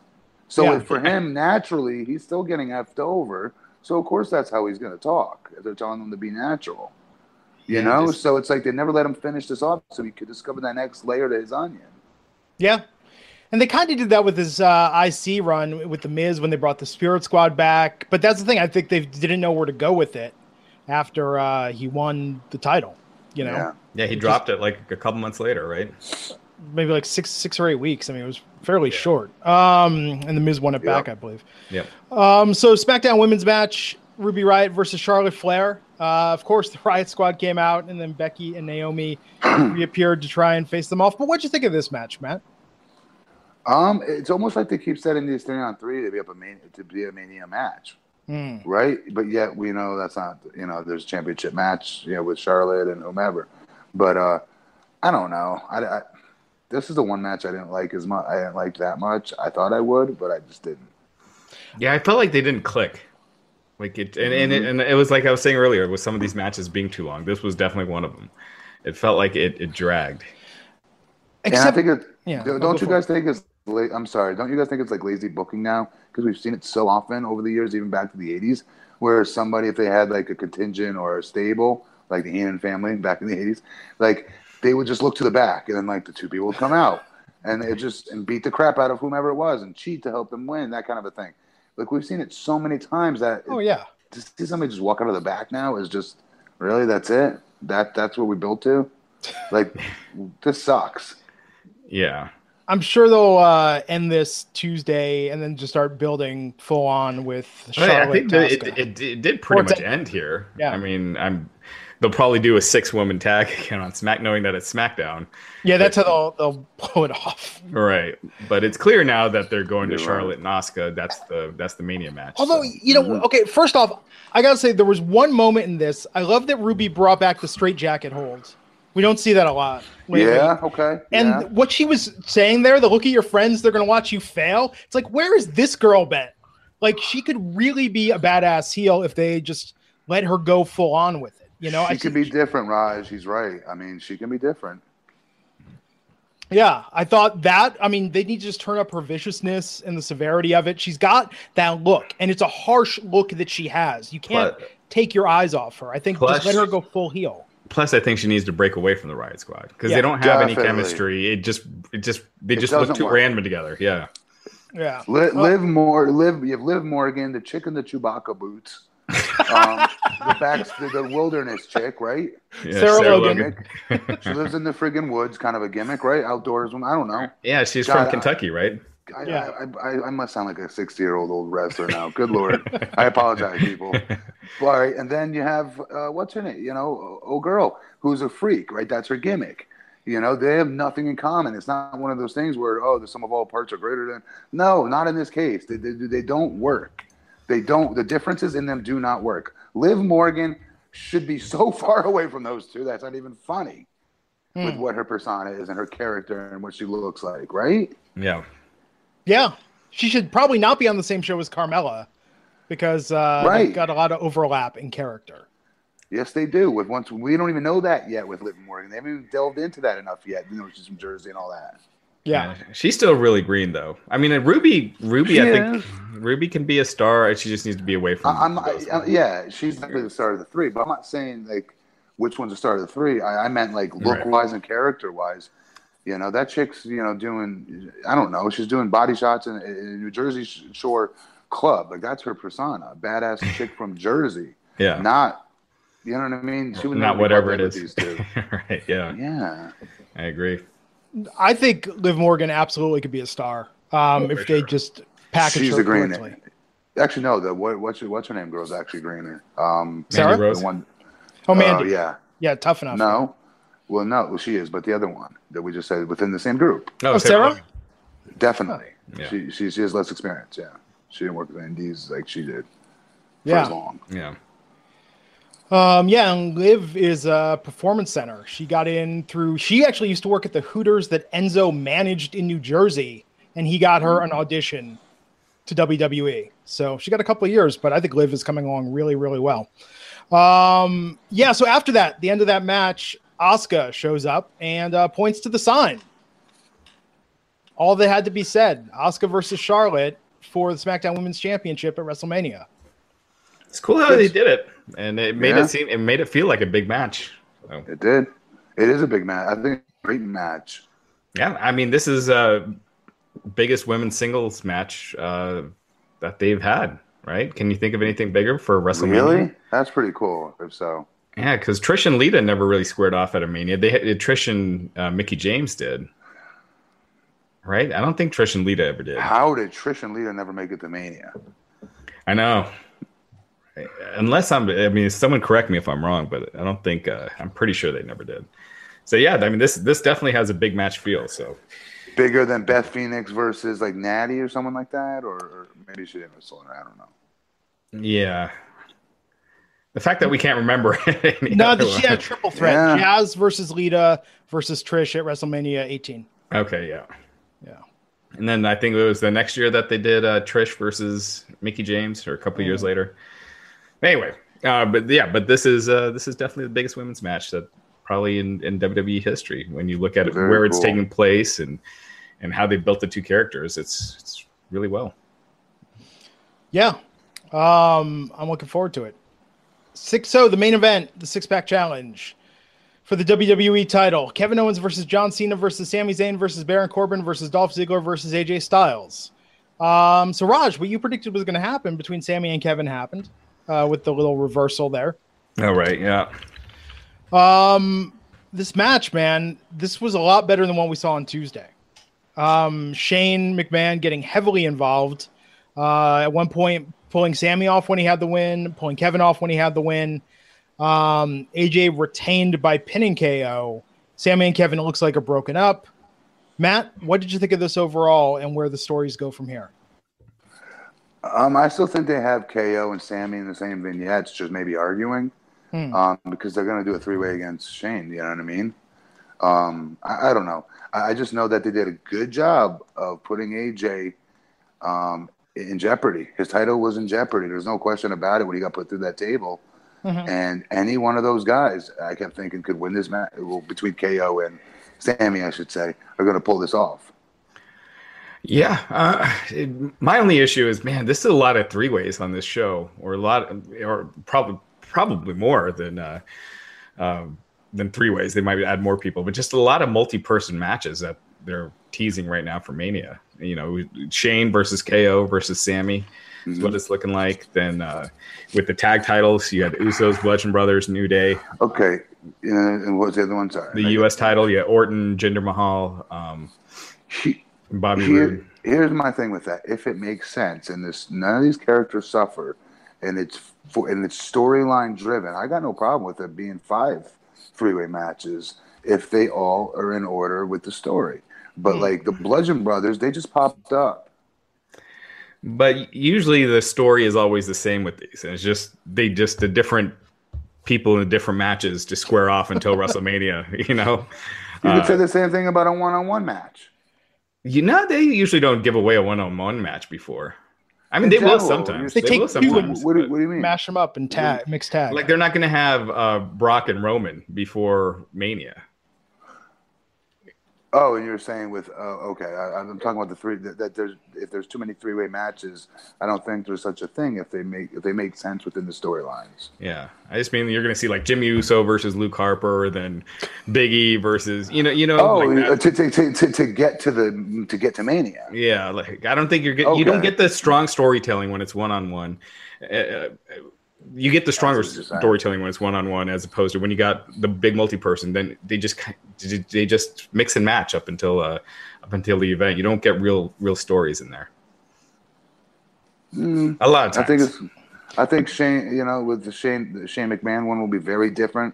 So Yeah. for him, naturally, he's still getting effed over. So of course that's how he's going to talk. They're telling him to be natural. You Yeah, know, just- so it's like they never let him finish this off, so he could discover that next layer to his onion. Yeah. And they kind of did that with his uh, IC run with the Miz when they brought the Spirit Squad back. But that's the thing; I think they didn't know where to go with it after uh, he won the title. You know, Yeah. Yeah, he It dropped it like a couple months later, right? maybe like six, six or eight weeks. I mean, it was fairly short. Um, and the Miz won it Yeah. back, I believe. Yep. Um, so SmackDown Women's match: Ruby Riott versus Charlotte Flair. Uh, of course, the Riott Squad came out, and then Becky and Naomi reappeared to try and face them off. But what'd you think of this match, Matt? Um, it's almost like they keep setting these three on three to be up a main to be a mania match. Hmm. right? But yet we know that's not you know there's a championship match you know with Charlotte and whomever. But uh, I don't know. I, I this is the one match I didn't like as much. I didn't like that much. I thought I would, but I just didn't. Yeah, I felt like they didn't click. Like it, and, and, it, and it was like I was saying earlier with some of these matches being too long. This was definitely one of them. It felt like it, it dragged. Except, and I think it. yeah, don't I'll don't go you for guys think it's? La- I'm sorry. Don't you guys think it's like lazy booking now? Because we've seen it so often over the years, even back to the '80s, where somebody, if they had like a contingent or a stable, like the Heenan family back in the '80s, like they would just look to the back, and then like the two people would come out, and it just and beat the crap out of whomever it was, and cheat to help them win, that kind of a thing. Like we've seen it so many times that oh yeah, to see somebody just walk out of the back now is just really that's it. That that's what we built to. Like this sucks. Yeah. I'm sure they'll uh, end this Tuesday and then just start building full on with I, mean, I Charlotte. think it, it, it did pretty Or much end here. Yeah. I mean, I'm they'll probably do a six woman tag again on Smack, knowing that it's SmackDown. Yeah, that's how they'll, they'll blow it off. Right, but it's clear now that they're going to Charlotte and Asuka. That's the that's the Mania match. Although, so. you know, okay, first off, I gotta say there was one moment in this. I love that Ruby brought back the straight jacket holds. We don't see that a lot. lately. Yeah. Okay. And yeah. what she was saying there, the look at your friends, they're gonna watch you fail. It's like, where is this girl been? Like she could really be a badass heel if they just let her go full on with it. You know, she I can be different, Raj. He's right. I mean, she can be different. Yeah, I thought that. I mean, they need to just turn up her viciousness and the severity of it. She's got that look, and it's a harsh look that she has. You can't But- take your eyes off her. I think just let her go full heel. Plus, I think she needs to break away from the Riott Squad because Yeah, they don't have any chemistry. It just, it just, they It just look too work. random together. Yeah, Yeah. Liv, Uh, live more. Live. You have Liv Morgan, the chick in the Chewbacca boots, um, the back, the, the wilderness chick, right? yeah Sarah Logan. Gimmick. she lives in the friggin' woods, kind of a gimmick, right? Outdoors. I don't know. Yeah, she's God, from I- Kentucky, right? I, Yeah. I, I, I must sound like a 60 year old old wrestler now. Good lord. I apologize, people. All right, and then you have uh, what's her name? You know, oh girl, who's a freak, right? That's her gimmick. You know, they have nothing in common. It's not one of those things where oh, the sum of all parts are greater than. No, not in this case. They, they, they don't work. They don't. The differences in them do not work. Liv Morgan should be so far away from those two. That's not even funny. With Hmm. what her persona is and her character and what she looks like, right? Yeah, Yeah. She should probably not be on the same show as Carmella because uh, Right. they've got a lot of overlap in character. Yes, they do. With once we don't even know that yet with Liv Morgan. They haven't even delved into that enough yet. You know, she's from Jersey and all that. Yeah. she's still really green though. I mean, Ruby, Ruby, She I think is. Ruby can be a star. She just needs to be away from. I, I'm, I, I- yeah, she's definitely the star of the three. But I'm not saying like which one's the star of the three. I, I meant like look Right. wise and character wise. You know, that chick's you know doing. I don't know. She's doing body shots in, in New Jersey Shore club. Like that's her persona. Badass chick from Jersey. yeah, Not. You know what I mean? She would not whatever it partnered is. with These two. right? Yeah, Yeah. I agree. I think Liv Morgan absolutely could be a star um, Oh, if for they sure. just package She's her the green. correctly. Actually, no. The what, what's her, what's her name? Girl's actually greener. Um, Sarah? The one. Oh, Mandy. Oh yeah. yeah, tough enough. No. Well, no. Well, she is, but the other one that we just said within the same group, No, Oh, Sarah? Logan. definitely. Yeah. She, she she has less experience. Yeah, she didn't work with Indies like she did for Yeah. as long. Yeah, Um, yeah, and Liv is a performance center. She got in through. She actually used to work at the Hooters that Enzo managed in New Jersey, and he got her an audition to WWE. So she got a couple of years, but I think Liv is coming along really, really well. Um, yeah. So after that, the end of that match, Asuka shows up and uh, points to the sign. All that had to be said: Asuka versus Charlotte for the SmackDown Women's Championship at WrestleMania. it's cool how they did it, and it made Yeah. it seem it made it feel like a big match. So, It did. It is a big match. I think great match. yeah, I mean, this is uh biggest women's singles match uh, that they've had. Right? Can you think of anything bigger for WrestleMania? Really? That's pretty cool. If so, Yeah, because Trish and Lita never really squared off at a Mania. They had Trish and uh, Mickie James did, right? I don't think Trish and Lita ever did. how did Trish and Lita never make it to Mania? I know. Unless I'm, I mean, someone correct me if I'm wrong, but I don't think uh, I'm pretty sure they never did. So yeah, I mean, this this definitely has a big match feel. So Bigger than Beth Phoenix versus like Natty or someone like that, or, or maybe she didn't wrestle her. I don't know. yeah, the fact that we can't remember. any No, other she had a triple threat: Yeah. Jazz versus Lita versus Trish at WrestleMania 18. Okay, yeah. Yeah. And then I think it was the next year that they did uh, Trish versus Mickie James, or a couple years later. Anyway, uh, but yeah, but this is uh, this is definitely the biggest women's match that probably in, in WWE history. When you look at it, Very where it's cool. taking place and and how they built the two characters, it's it's really well. Yeah. Um, I'm looking forward to it. Six so the main event, the six pack challenge for the WWE title. Kevin Owens versus John Cena versus Sami Zayn versus Baron Corbin versus Dolph Ziggler versus AJ Styles. Um, so Raj, what you predicted was going to happen between Sami and Kevin happened uh, with the little reversal there. All right, yeah, Um, this match, man, this was a lot better than what we saw on Tuesday. Um, Shane McMahon getting heavily involved. Uh, at one point, pulling Sami off when he had the win, pulling Kevin off when he had the win. Um, AJ retained by pinning KO. Sami and Kevin it looks like are broken up. Matt, what did you think of this overall and where the stories go from here? Um, I still think they have KO and Sami in the same vignettes, just maybe arguing, Hmm. um, because they're going to do a three way against Shane. You know what I mean? Um, I, I don't know. I, I just know that they did a good job of putting AJ um, in jeopardy. His title was in jeopardy. There's no question about it when he got put through that table. Mhm. And any one of those guys, I kept thinking, could win this match well, between KO and Sami, I should say, are going to pull this off. Yeah. Uh, it, my only issue is, man, this is a lot of three ways on this show, or a lot, or probably probably more than uh, um, than three ways. They might add more people, but just a lot of multi-person matches that they're teasing right now for Mania. You know, Shane versus KO versus Sami is what it's looking like. Then uh, with the tag titles, you had Usos, Bludgeon Brothers, New Day. Okay. And what was the other one? Sorry. The U.S. title, yeah, Orton, Jinder Mahal, um, He- Bobby Here, Roode. here's my thing with that. If it makes sense and this none of these characters suffer and it's for and it's storyline driven, I got no problem with it being five three way matches if they all are in order with the story. But like the Bludgeon Brothers, they just popped up. But usually the story is always the same with these. And it's just they just the different people in the different matches to square off until WrestleMania, you know. You Uh, could say the same thing about a one on one match. You know, they usually don't give away a one-on-one match before. I mean, In they will sometimes. They They, take will two and- sometimes. What, do- what do you mean? Mash them up and tag, mix tag. like they're not going to have uh, Brock and Roman before Mania. Oh, and you're saying with uh, okay, I, I'm talking about the three that, that there's if there's too many three way matches, I don't think there's such a thing if they make if they make sense within the storylines. Yeah, I just mean you're going to see like Jimmy Uso versus Luke Harper, then Big E versus you know you know. Oh, like uh, to, to, to, to, get to the to get to Mania. Yeah, like I don't think you're get, you don't get the strong storytelling when it's one on one. You get the stronger That's what you're saying. storytelling when it's one on one, as opposed to when you got the big multi person. Then they just they just mix and match up until uh, up until the event. You don't get real real stories in there. A lot of Mm, I think it's I think Shane, you know, with the Shane the Shane McMahon one will be very different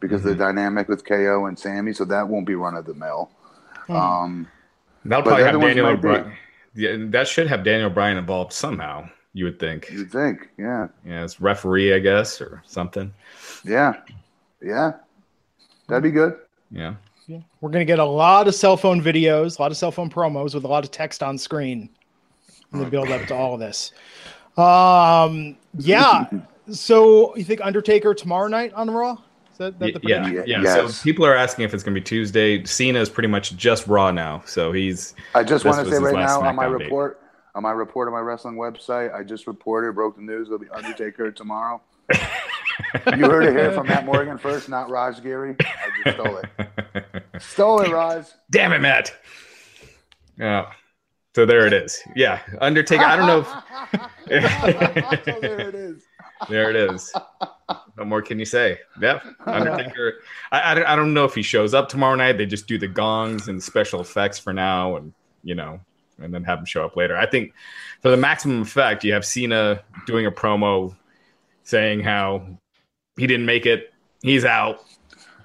because the dynamic with KO and Sami, so that won't be run of the mill. Um, That'll but probably the have other ones Daniel might Yeah, that should have Daniel Bryan involved somehow. You would think, you'd think, yeah, yeah, it's referee, I guess, or something. yeah, yeah, that'd be good. Yeah. yeah. We're going to get a lot of cell phone videos, a lot of cell phone promos with a lot of text on screen in the build up to all of this. Um, yeah. so you think Undertaker tomorrow night on Raw? Is that, that the Y- yeah, yeah. Yes. So people are asking if it's going to be Tuesday. Cena is pretty much just Raw now, so he's I just want to say right now on my SmackDown date. report, on my report on my wrestling website, I just reported, broke the news. It'll be Undertaker tomorrow. you heard it here from Matt Morgan first, not Raj Giri. I just stole it. Stole it, Raj. Damn it, Matt. Yeah. So there it is. Yeah, Undertaker. I don't know. If... so there it is. there it is. What more can you say? Yep. Undertaker. I, I, I don't know if he shows up tomorrow night. They just do the gongs and special effects for now, and you know, and then have him show up later. I think for the maximum effect, you have Cena doing a promo saying how he didn't make it. He's out.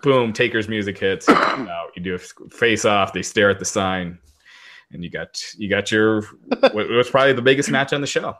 Boom. Taker's music hits. out. You do a face off. They stare at the sign, and you got you got your what was probably the biggest match on the show.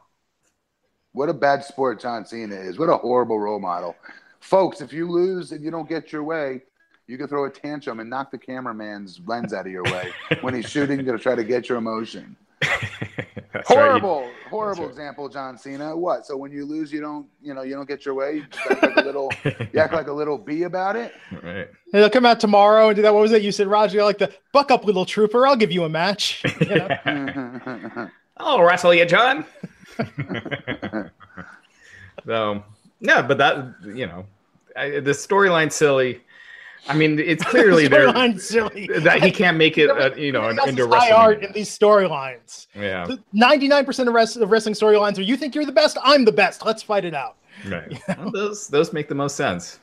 What a bad sport John Cena is. What a horrible role model. Folks, if you lose and you don't get your way, you can throw a tantrum and knock the cameraman's lens out of your way when he's shooting to try to get your emotion. That's right. Horrible, horrible right. example, John Cena. What? So when you lose, you don't, you know, you don't get your way. You just act like a little, you act like a little bee about it. right. Hey, They'll come out tomorrow and do that. What was that? You said, Roger, like the buck up, little trooper. I'll give you a match. You know? I'll wrestle you, John. so, yeah, but that, you know, I, the storyline's silly. I mean, it's clearly there Storyline silly. that he can't make it, uh, you know, Everything into is high art in these storylines. Yeah, Ninety-nine percent of, rest, of wrestling storylines are you think you're the best, I'm the best. Let's fight it out. right. Well, those those make the most sense.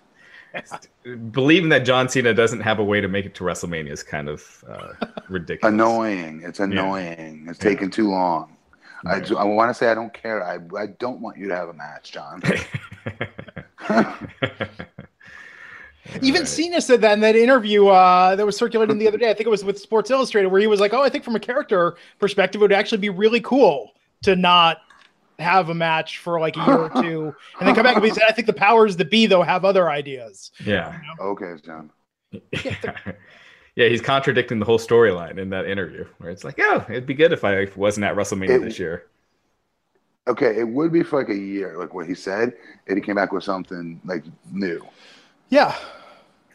Believing that John Cena doesn't have a way to make it to WrestleMania is kind of uh, ridiculous. Annoying. It's annoying. It's taking too long. I, do- I want to say I don't care. I, I don't want you to have a match, John. Even Cena said that in that interview uh, that was circulating the other day. I think it was with Sports Illustrated, where he was like, "Oh, I think from a character perspective, it would actually be really cool to not have a match for like a year or two, and then come back and be said, I think the powers that be though have other ideas. Yeah. Okay, John. Yeah. he's contradicting the whole storyline in that interview where it's like, oh, it'd be good if I wasn't at WrestleMania It- this year. Okay, it would be for like a year, like what he said, and he came back with something like new. Yeah,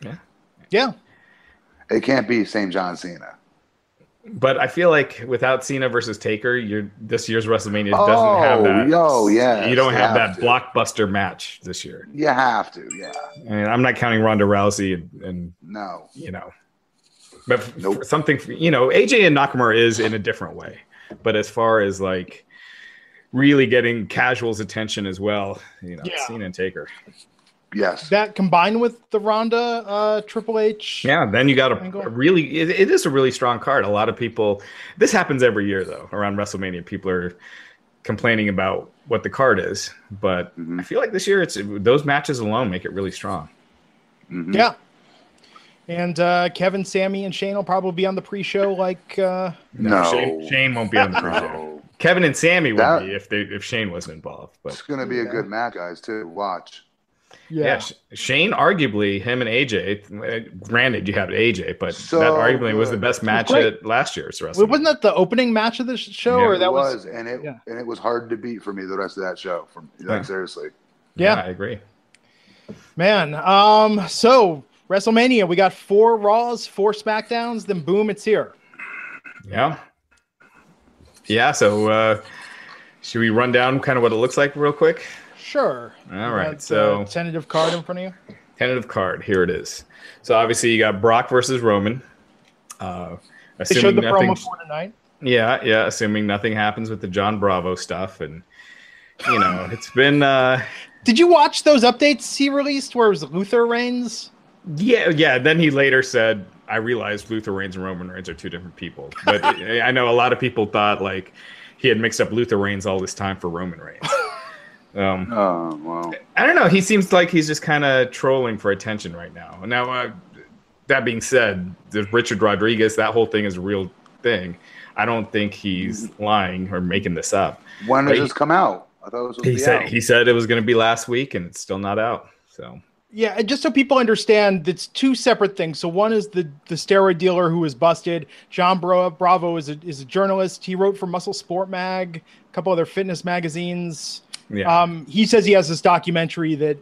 Yeah. yeah. It can't be same John Cena. But I feel like without Cena versus Taker, your this year's WrestleMania doesn't Oh, have that. yo, yeah. you don't you have have that to. blockbuster match this year. You have to, yeah. I mean, I'm not counting Ronda Rousey and, and No. you know, but f- Nope. for something you know, AJ and Nakamura is in a different way. But as far as like really getting casuals' attention as well, you know, Yeah. Cena and Taker. Yes. That combined with the Ronda uh, Triple H. Yeah, then you got a, Angle. a really it, it is a really strong card. A lot of people this happens every year though around WrestleMania. People are complaining about what the card is, but Mhm. I feel like this year it's those matches alone make it really strong. Mhm. Yeah. And uh, Kevin, Sami, and Shane will probably be on the pre-show. Like, uh, No. Shane, Shane won't be on the pre-show. No. Kevin and Sami would That- be if they if Shane wasn't involved. But It's going to be a good match, guys, too. Watch. Yeah, yeah, Shane arguably him and AJ. uh, Granted, you have AJ, but So that arguably was the best match at last year's WrestleMania. Well, wasn't that the opening match of the show, Yeah. or It that was, was? and it yeah. and it was hard to beat for me the rest of that show. From like Yeah. seriously, Yeah. I agree. Man, um, so WrestleMania, we got four Raws, four SmackDowns, then boom, it's here. Yeah. Yeah. So, uh, should we run down kind of what it looks like real quick? Sure. All right. Right, got so- tentative card in front of you. Tentative card. Here it is. So, obviously, you got Brock versus Roman. Uh, They showed the nothing, promo for tonight. yeah, yeah. Assuming nothing happens with the John Bravo stuff, and you know, it's been, uh, Did you watch those updates he released where it was Luther Reigns? yeah, yeah. Then he later said, "I realized Luther Reigns and Roman Reigns are two different people." But I know a lot of people thought like he had mixed up Luther Reigns all this time for Roman Reigns. Um, oh well. I don't know. He seems like he's just kind of trolling for attention right now. Now, uh, that being said, the Richard Rodriguez, that whole thing is a real thing. I don't think he's lying or making this up. When But does he- this come out? I thought it was He said out. he said it was going to be last week, and it's still not out. So Yeah, and just so people understand, it's two separate things. So one is the the steroid dealer who was busted. John Bra- Bravo is a is a journalist. He wrote for Muscle Sport Mag, a couple other fitness magazines. Yeah, Um, he says he has this documentary that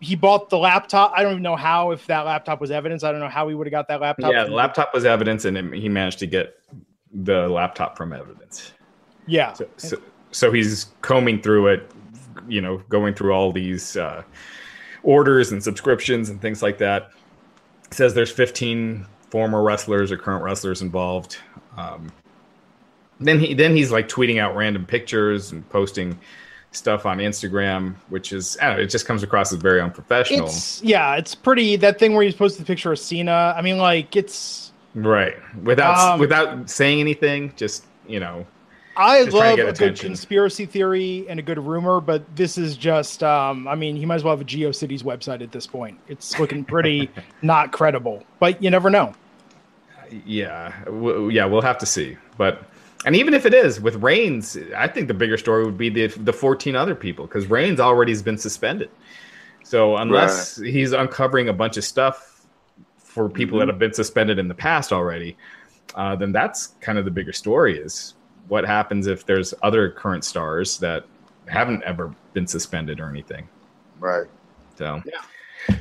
he bought the laptop. I don't even know how if that laptop was evidence. I don't know how he would have got that laptop. yeah. The laptop was evidence, and he managed to get the laptop from evidence. Yeah. So, so, so he's combing through it, you know, going through all these uh, orders and subscriptions and things like that. says there's 15 former wrestlers or current wrestlers involved. Um, then he then he's like tweeting out random pictures and posting stuff on Instagram, which is I don't know, it just comes across as very unprofessional. It's yeah, it's pretty that thing where he's posted the picture of Cena. I mean, like it's right without Um, without saying anything, just you know. I love a get good conspiracy theory and a good rumor, but this is just um I mean, he might as well have a GeoCities website at this point. It's looking pretty not credible. But you never know. Yeah, w- yeah, we'll have to see. But and even if it is with Reigns, I think the bigger story would be the the 14 other people because Reigns already has been suspended. So unless he's uncovering a bunch of stuff for people that have been suspended in the past already, uh, then that's kind of the bigger story is what happens if there's other current stars that haven't ever been suspended or anything. Right. So,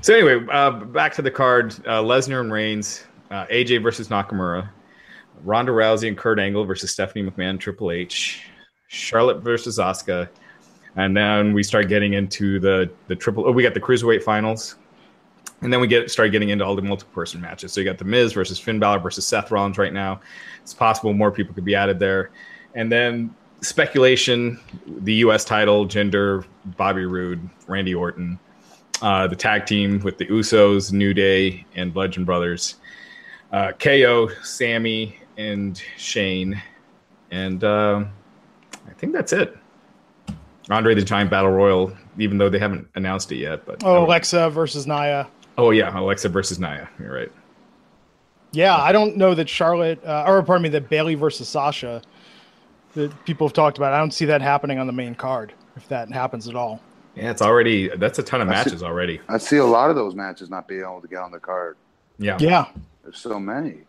so anyway, uh, back to the card: uh, Lesnar and Reigns, uh, AJ versus Nakamura, Ronda Rousey and Kurt Angle versus Stephanie McMahon, Triple H, Charlotte versus Asuka, and then we start getting into the the triple. Oh, we got the cruiserweight finals, and then we get start getting into all the multiple person matches. So you got the Miz versus Finn Balor versus Seth Rollins right now. It's possible more people could be added there, and then speculation: the U.S. title, Jinder, Bobby Roode, Randy Orton uh, the tag team with the Usos, New Day, and Bludgeon Brothers, uh, KO, Sami, and Shane, and uh, I think that's it. Andre the Giant Battle Royal, even though they haven't announced it yet, but Oh, Alexa versus Nia. Oh yeah, Alexa versus Nia. You're right. Yeah, I don't know that Charlotte, uh, or pardon me, that Bayley versus Sasha, that people have talked about. I don't see that happening on the main card if that happens at all. Yeah, it's already that's a ton of That's it. matches already. I see a lot of those matches not being able to get on the card. Yeah. Yeah, There's so many.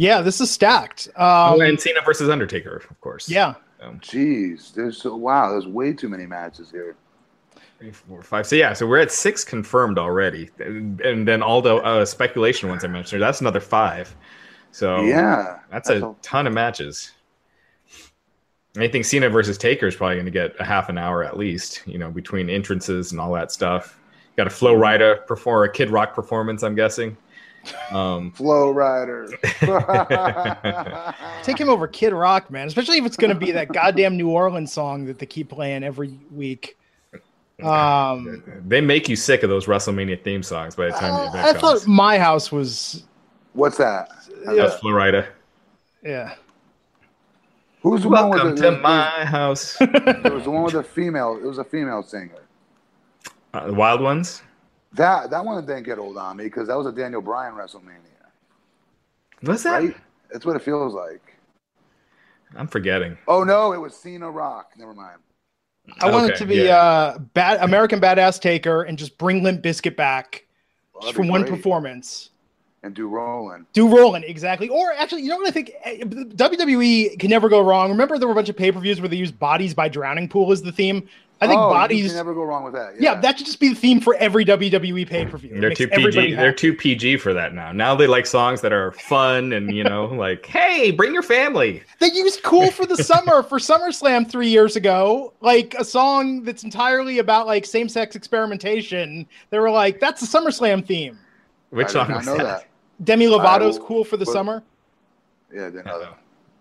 Yeah, this is stacked. Oh, Um, and Cena versus Undertaker, of course. yeah, Um, Jeez, there's so wow. There's way too many matches here. three, four, five. So yeah, so we're at six confirmed already, and then all the uh, speculation ones I mentioned. That's another five. So yeah, that's a ton of matches. I think Cena versus Taker is probably going to get a half an hour at least. You know, between entrances and all that stuff. Got a Flo Rida perform a Kid Rock performance. I'm guessing. Um, Flow Rider. take him over Kid Rock, man. Especially if it's going to be that goddamn New Orleans song that they keep playing every week. Um, they make you sick of those WrestleMania theme songs by the time the event I comes. thought My House was, What's that? That's Flo Rida. yeah. Who's the one Welcome with to the, my house. It was the one with the female. It was a female singer. Uh, the Wild Ones. That that one didn't get old on me because that was a Daniel Bryan WrestleMania, What's that? right? That's what it feels like. I'm forgetting. Oh no, it was Cena Rock. Never mind. I want it to be yeah. uh, bad American Badass Taker and just bring Limp Bizkit back Well, just from one performance. And do rolling. Do Rollin' exactly, or actually, you know what I think? Eh, WWE can never go wrong. Remember, there were a bunch of pay per views where they used "Bodies" by Drowning Pool as the theme. I think oh, You "Bodies." can never go wrong with that. yeah. that should just be the theme for every WWE pay per view. They're too PG. They're too PG for that now. Now they like songs that are fun and you know, like, hey, bring your family. They used "Cool for the Summer" for SummerSlam three years ago, like a song that's entirely about like same sex experimentation. They were like, "That's the SummerSlam theme." Which I song not was know that? that. Demi Lovato's will- "Cool for the but- Summer." Yeah, I didn't know that.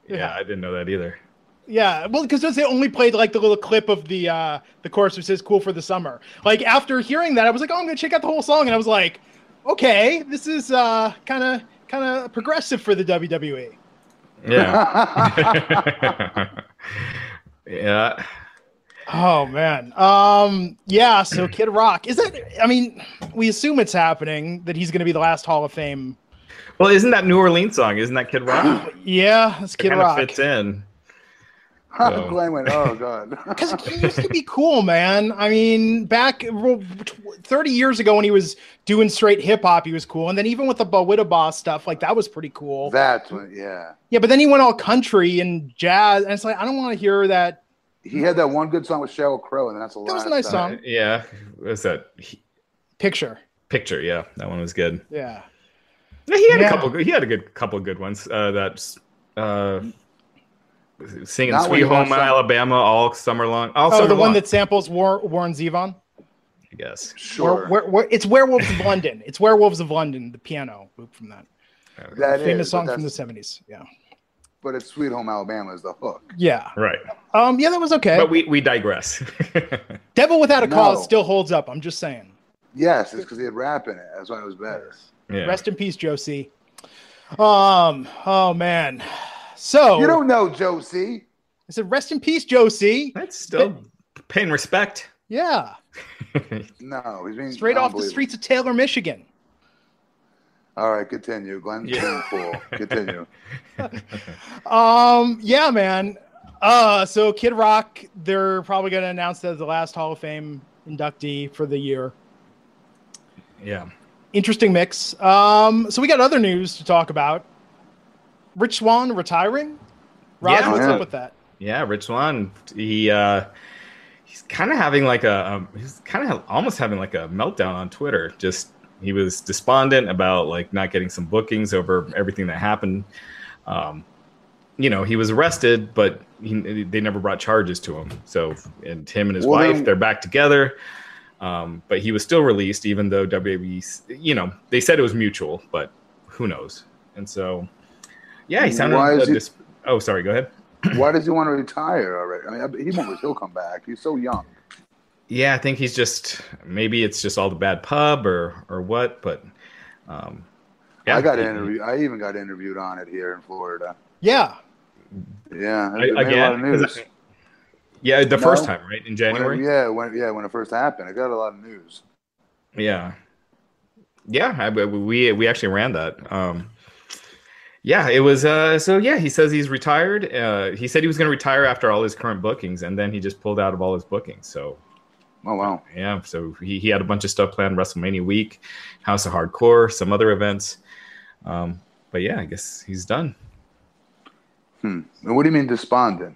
Yeah, Yeah. I didn't know that either. Yeah, well, because they only played like the little clip of the uh the chorus which says "Cool for the Summer." Like after hearing that, I was like, "Oh, I'm gonna check out the whole song," and I was like, "Okay, this is uh kind of kind of progressive for the E." WWE." Yeah. yeah. Oh man, um, yeah. So Kid Rock is that? I mean, we assume it's happening that he's gonna be the last Hall of Fame. Well, isn't that New Orleans song? Isn't that Kid Rock? Yeah, that's It Kid kind Rock. fits in. So- Glenn went, oh god. Because he used to be cool, man. I mean, back 30 years ago when he was doing straight hip hop, he was cool. And then even with the Bawitdaba stuff, like that was pretty cool. That's when, yeah. yeah, but then he went all country and jazz. And it's like, I don't want to hear that. He had that one good song with Sheryl Crow, and that's the That was a nice time. song. Uh, yeah. What's that? Picture. Picture. Yeah, that one was good. Yeah. Yeah, He had Yeah. a couple. He had a good couple of good ones. Uh, that's uh, singing Not "Sweet Home watch some- Alabama" all summer long. All Oh, summer the one that samples War- Warren Zevon? I guess. Sure. Where, where, it's Werewolves of London. It's Werewolves of London, the piano loop from that. That Famous is, song from the 70s. Yeah. But it's Sweet Home Alabama is the hook. Yeah. Right, Um, yeah, that was okay. but we we digress. Devil Without a No. Cause still holds up. I'm just saying. Yes, it's because he had rap in it. That's why it was better. Yeah. Rest in peace, Josie. Um. Oh man. So You don't know Josie. I said, "Rest in peace, Josie." That's still paying respect. Yeah, No, he's being straight off the streets of Taylor, Michigan. All right, continue, Glenn. Yeah. Cool. Continue. Um. Yeah, man. Uh. So Kid Rock, they're probably going to announce that as the last Hall of Fame inductee for the year. Yeah. Interesting mix. Um. So we got other news to talk about. Rich Swann retiring. Raj, Yeah. what's Yeah. up with that? Yeah, Rich Swann. He uh, he's kind of having like a um, he's kind of almost having like a meltdown on Twitter. Just he was despondent about like not getting some bookings over everything that happened. Um, you know, he was arrested, but he, they never brought charges to him. So, and him and his Well, wife, then- they're back together. Um, but he was still released, even though WWE, you know, they said it was mutual, but who knows? And so, yeah, he sounded. Why is uh, he- dis- oh, sorry. Go ahead. Why does he want to retire already? I mean, he won't. He'll come back. He's so young. Yeah, I think he's just maybe it's just all the bad pub or or what, but um, yeah, I got interviewed. I even got interviewed on it here in Florida. Yeah. Yeah, I- it a lot of again, news. 'cause I- yeah, the first time, right in When it- January. yeah, when yeah, when it first happened, I got a lot of news. Yeah, Yeah, I, we we actually ran that. Um, yeah, it was. Uh, so yeah, he says he's retired. Uh, he said he was going to retire after all his current bookings, and then he just pulled out of all his bookings. So, oh wow, yeah. So he, he had a bunch of stuff planned: WrestleMania week, House of Hardcore, some other events. Um, but yeah, I guess he's done. Hmm. What do you mean despondent?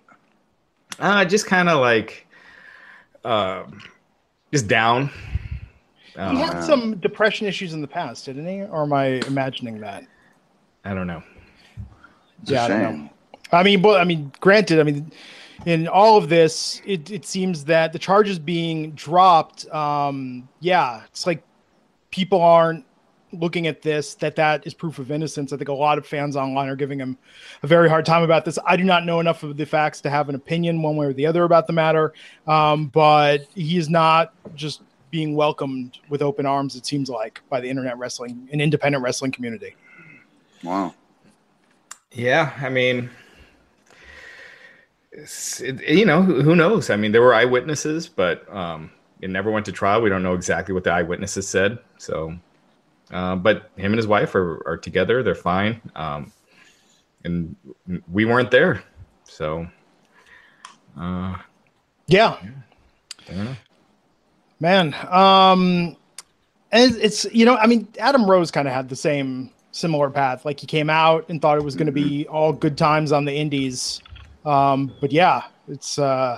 Uh, just kind of like, uh, just down. He had some depression issues in the past, didn't he? Or am I imagining that? I don't know. It's yeah, a I don't know. I mean, but I mean, granted, I mean, in all of this, it, it seems that the charges being dropped, um, yeah, it's like people aren't looking at this that that is proof of innocence. I think a lot of fans online are giving him a very hard time about this. I do not know enough of the facts to have an opinion one way or the other about the matter, um, but he is not just being welcomed with open arms. It seems like by the internet wrestling and independent wrestling community. Wow. Yeah, I mean, it, you know, who, who knows? I mean, there were eyewitnesses, but um, it never went to trial. We don't know exactly what the eyewitnesses said. So, uh, but him and his wife are, are together. They're fine. Um, and we weren't there. So, uh, Yeah, I man. Um, and it's you know, I mean, Adam Rose kind of had the same similar path. Like he came out and thought it was going to be all good times on the Indies. Um, but yeah, it's uh,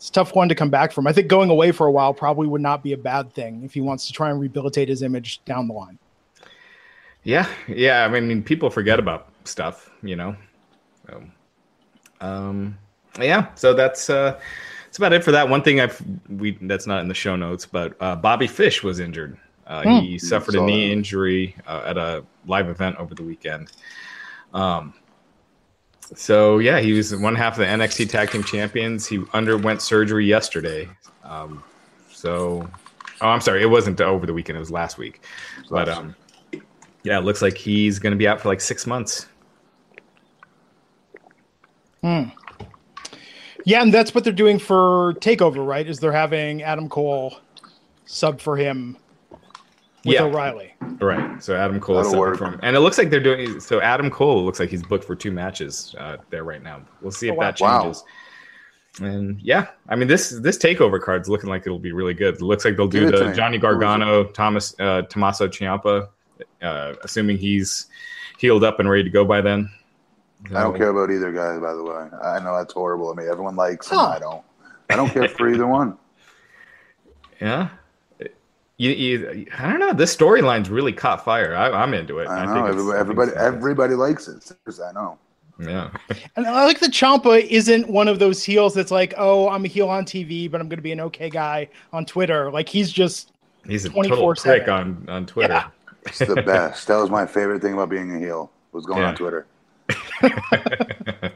it's a tough one to come back from. I think going away for a while probably would not be a bad thing if he wants to try and rehabilitate his image down the line. Yeah, yeah. I mean, people forget about stuff, you know. So, um, yeah. So that's uh, that's about it for that. One thing I've we that's not in the show notes, but uh, Bobby Fish was injured. Uh, Hmm. He suffered a knee that. injury uh, at a live event over the weekend. Um, so yeah, he was one half of the NXT Tag Team Champions. He underwent surgery yesterday. Um, so, oh, I'm sorry, it wasn't over the weekend. It was last week. But um, yeah, it looks like he's going to be out for like six months. Yeah, and that's what they're doing for Takeover, right? Is they're having Adam Cole sub for him with Yeah. O'Reilly. Right. So Adam Cole is That'll separate work. from, and it looks like they're doing. So Adam Cole looks like he's booked for two matches uh, there right now. We'll see if Oh, wow. that Wow. changes. And yeah, I mean this this takeover card's looking like it'll be really good. It looks like they'll do Give the me. Johnny Who is it? Gargano, Thomas uh, Tommaso Ciampa, uh, assuming he's healed up and ready to go by then. I don't care about either guy, by the way. I know that's horrible. I mean, everyone likes him. Huh. I don't. I don't care for either one. Yeah. You, you, I don't know. This storyline's really caught fire. I, I'm into it. I think know. it's- Everybody, everybody, everybody likes it. Seriously, I know. Yeah. And I like that Ciampa isn't one of those heels that's like, oh, I'm a heel on TV, but I'm going to be an okay guy on Twitter. Like he's just He's a total 24/7. prick on, on Twitter. Yeah. It's the best. that was my favorite thing about being a heel. Was going Yeah. on Twitter.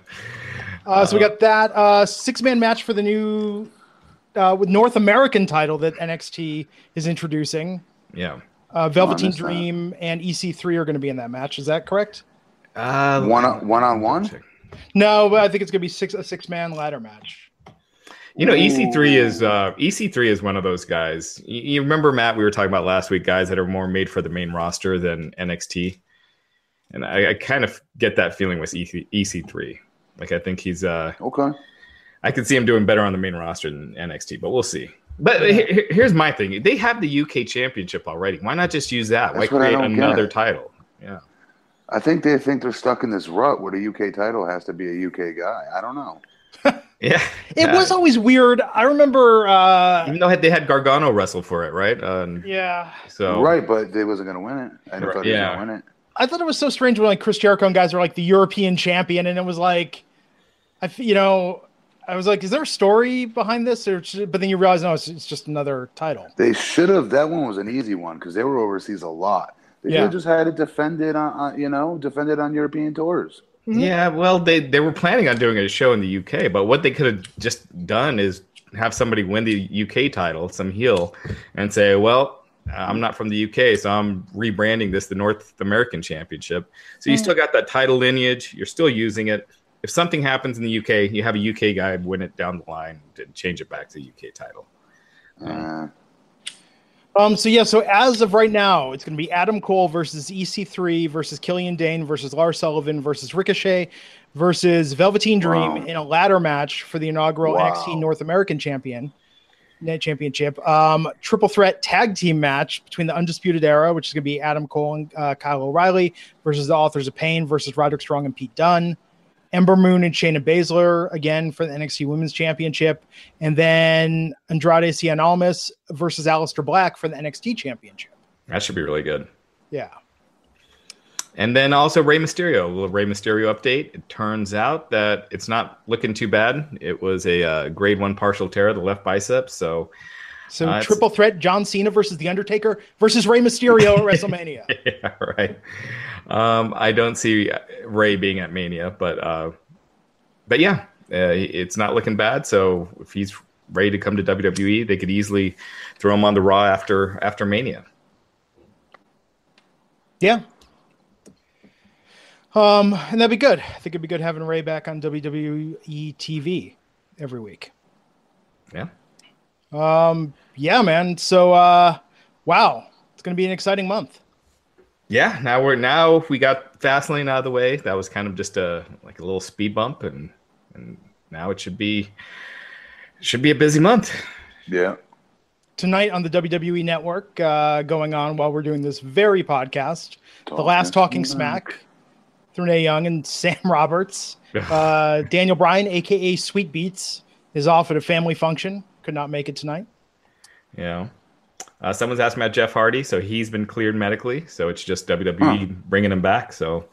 Uh, so we got that uh, six man match for the new uh, with North American title that NXT is introducing. yeah. Uh, Velveteen missed that. Dream and EC3 are going to be in that match. Is that correct? Uh, One on one on one. No, but I think it's going to be six a six man ladder match. You know, EC3 is uh, EC3 is one of those guys. You, you remember Matt? We were talking about last week, guys that are more made for the main roster than NXT, and I, I kind of get that feeling with EC, EC3. Like I think he's uh, Okay. I could see him doing better on the main roster than NXT, but we'll see. But he- he- here's my thing: they have the UK Championship already. Why not just use that? Why That's what I create another get. title? Yeah. I think they think they're stuck in this rut where the UK title has to be a UK guy. I don't know. Yeah, It yeah. was always weird. I remember. Uh, even though they had Gargano wrestle for it, right? Um, yeah, so Right, but they wasn't going to win it. I never Right, thought yeah. win it. I thought it was so strange when like Chris Jericho and guys were like the European champion, and it was like, I f- you know, I was like, is there a story behind this? Or but then you realize no, it's, it's just another title. They should have. That one was an easy one because they were overseas a lot. They Yeah. just had it defended on, on, you know, defended on European tours. Mm-hmm. Yeah, well, they they were planning on doing a show in the UK, but what they could have just done is have somebody win the UK title, some heel, and say, "Well, I'm not from the UK, so I'm rebranding this the North American Championship." So you mm. still got that title lineage. You're still using it. If something happens in the UK, you have a UK guy win it down the line and change it back to the UK title. Uh, Um, so yeah, so as of right now, it's going to be Adam Cole versus EC3 versus Killian Dain versus Lars Sullivan versus Ricochet versus Velveteen Dream Wow. in a ladder match for the inaugural Wow. NXT North American Champion Net Championship. Um, triple threat tag team match between the Undisputed Era, which is going to be Adam Cole and uh, Kyle O'Reilly versus the Authors of Pain versus Roderick Strong and Pete Dunne. Ember Moon and Shayna Baszler again for the NXT Women's Championship, and then Andrade Cien Almas versus Aleister Black for the NXT Championship. That should be really good. Yeah. And then also Rey Mysterio, a little Rey Mysterio update. It turns out that it's not looking too bad. It was a uh, grade one partial tear of the left bicep. So, So Uh, triple threat: John Cena versus The Undertaker versus Rey Mysterio at WrestleMania. yeah, right. Um, I don't see Rey being at Mania, but uh, but yeah, uh, it's not looking bad. So if he's ready to come to WWE, they could easily throw him on the Raw after after Mania. Yeah. Um, and that'd be good. I think it'd be good having Rey back on WWE TV every week. Yeah. Um, yeah, man. So, uh, wow, it's gonna be an exciting month. Yeah, now we're now we got Fastlane out of the way. That was kind of just a like a little speed bump, and and now it should be should be a busy month. Yeah. Tonight on the WWE Network, uh, going on while we're doing this very podcast, the last Talking Smack. Smack, through Renee Young and Sam Roberts. Uh, Daniel Bryan, aka Sweet Beats, is off at a family function. Could not make it tonight. You know, uh, someone's asked about Jeff Hardy, so he's been cleared medically. So it's just WWE bringing him back. So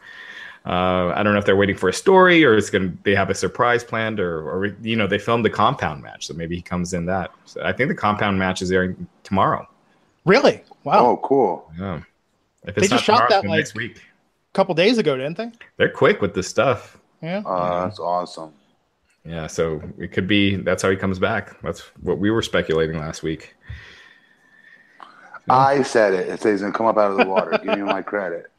uh, I don't know if they're waiting for a story or it's going to they have a surprise planned or or you know they filmed the compound match, so maybe he comes in that. So I think the compound match is airing tomorrow. Really? Wow. Oh, cool. Yeah. If They just shot tomorrow, that, like- next week. A couple days ago, didn't they? They're quick with this stuff. Yeah. Uh, that's awesome. Yeah, so it could be that's how he comes back. That's what we were speculating last week. I said it. It says he's gonna come up out of the water. Give me my credit.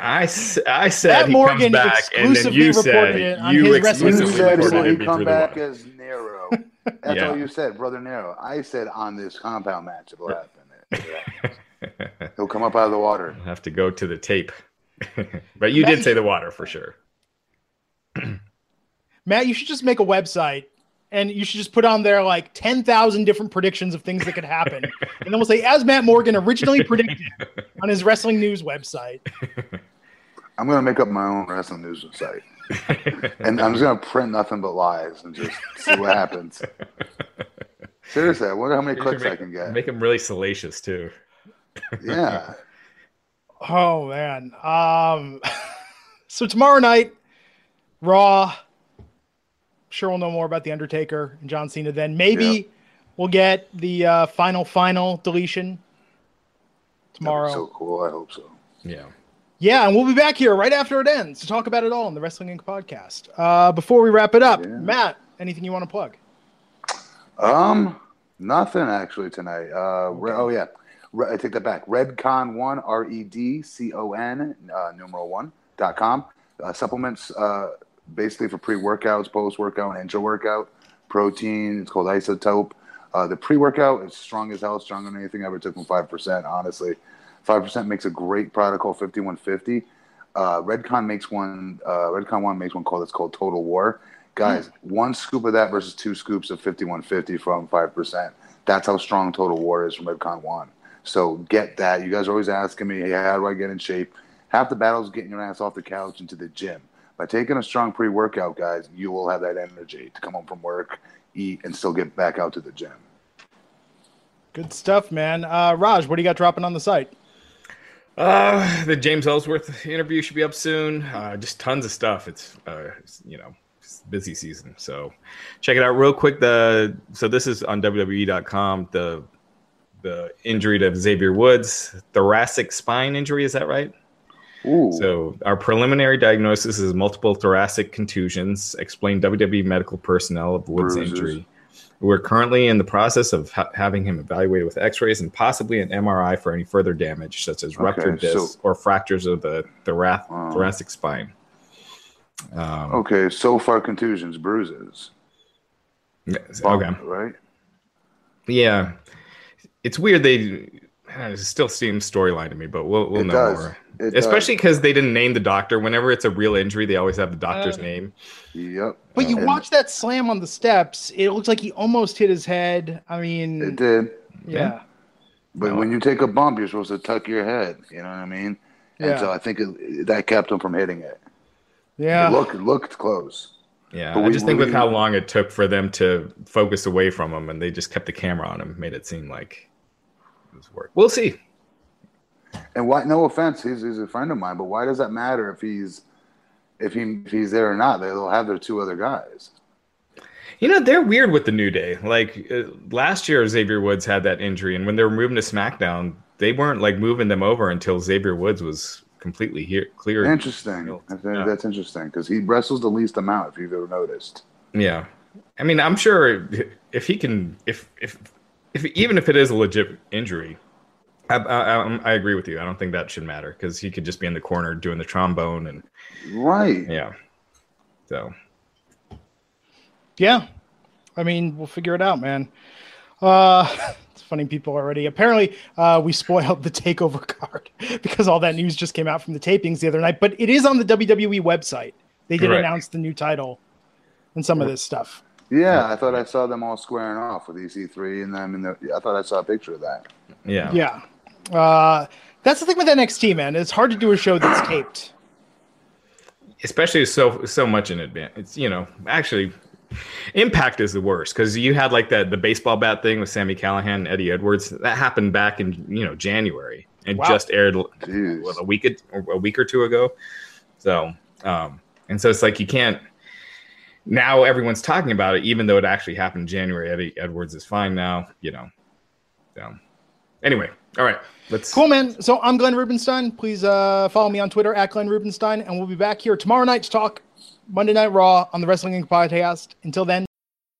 I, I said Matt he Morgan comes back, and then exclusively you reported said it on you his wrestling exclusively news said reported he me come back water. as Nero? That's Yeah. all you said, brother Nero. I said on this compound match it'll happen. He'll come up out of the water. I'll have to go to the tape. but you did say the water for sure. Matt, you should just make a website and you should just put on there like 10,000 different predictions of things that could happen. and then we'll say, as Matt Morgan originally predicted on his wrestling news website. I'm gonna make up my own wrestling news website. and I'm just gonna print nothing but lies and just see what happens. Seriously, I wonder how many You should clicks I can get. make them really salacious too. Yeah, Oh, man. Um, so tomorrow night, Raw. Sure, we'll know more about The Undertaker and John Cena then. Maybe Yeah. we'll get the uh, final, final deletion That'd be tomorrow. so cool. I hope so. Yeah. Yeah, and we'll be back here right after it ends to talk about it all in the Wrestling Inc. podcast. Uh, before we wrap it up, Yeah. Matt, anything you want to plug? Um, nothing actually tonight. Uh, re- oh yeah, Re- I take that back. Redcon one R E D C O N uh, numeral one dot com. Uh, supplements uh, basically for pre workouts, post workout, and intra workout. Protein. It's called Isotope. Uh, the pre workout is strong as hell, stronger than anything I ever took from five percent. Honestly, five percent makes a great product called fifty one fifty. Uh, Redcon makes one. Uh, Redcon one makes one called it's called Total War. Guys, one scoop of that versus two scoops of 5150 from 5%. That's how strong Total War is from Redcon 1. So get that. You guys are always asking me, hey, how do I get in shape? Half the battle is getting your ass off the couch into the gym. By taking a strong pre workout, guys, you will have that energy to come home from work, eat, and still get back out to the gym. Good stuff, man. Uh, Raj, what do you got dropping on the site? Uh, the James Ellsworth interview should be up soon. Uh, just tons of stuff. It's, uh, it's, you know, busy season. So check it out real quick. The so this is on WWE.com. The the injury to Xavier Woods, thoracic spine injury. Is that right? Ooh. So our preliminary diagnosis is multiple thoracic contusions. Explain WWE medical personnel of Woods' Bruises. injury. We're currently in the process of ha- having him evaluated with X-rays and possibly an MRI for any further damage, such as ruptured Okay, so- discs or fractures of the thorac- Oh. thoracic spine. Um, okay, so far contusions, bruises. okay. Right? Yeah, it's weird. They it still seems storyline to me, but we'll we'll It know does. more. It Especially because they didn't name the doctor. Whenever it's a real injury, they always have the doctor's Uh, name. Yep. But you And watch that slam on the steps. It looks like he almost hit his head. I mean, It did. yeah. But when you take a bump, you're supposed to tuck your head. You know what I mean? And Yeah. so I think it, that kept him from hitting it. Yeah. It looked it looked close. Yeah, But I we- just think with how long it took for them to focus away from him, and they just kept the camera on him, made it seem like work. We'll see. And why? No offense, he's, he's a friend of mine, but why does that matter if he's if he if he's there or not? They'll have their two other guys. You know, they're weird with the New Day. Like uh, last year, Xavier Woods had that injury, and when they were moving to SmackDown, they weren't like moving them over until Xavier Woods was completely here, clear. Interesting. That's, that's interesting because he wrestles the least amount. If you've ever noticed. Yeah, I mean, I'm sure if he can, if if if even if it is a legit injury, I I, I, I agree with you. I don't think that should matter because he could just be in the corner doing the trombone and Right. yeah. So Yeah. I mean, we'll figure it out, man. Uh, it's funny people already. Apparently, uh, we spoiled the takeover card because all that news just came out from the tapings the other night. But it is on the WWE website. They did Right. announce the new title and some of this stuff. Yeah, I thought I saw them all squaring off with EC3 and them. In the, I thought I saw a picture of that. yeah, Yeah. Uh, that's the thing with NXT, man. It's hard to do a show that's taped. especially so so much in advance. It's you know actually. Impact is the worst because you had like that the baseball bat thing with Sami Callihan and Eddie Edwards that happened back in you know January and Wow. just aired Jeez. what, a week or a week or two ago. So, um, and so it's like you can't. Now everyone's talking about it, even though it actually happened in January. Eddie Edwards is fine now, you know. So, anyway, all right, let's. Cool, man. So I'm Glenn Rubenstein. Please uh, follow me on Twitter at Glenn Rubenstein, and we'll be back here tomorrow night to talk Monday Night Raw on the Wrestling Inc. podcast. Until then,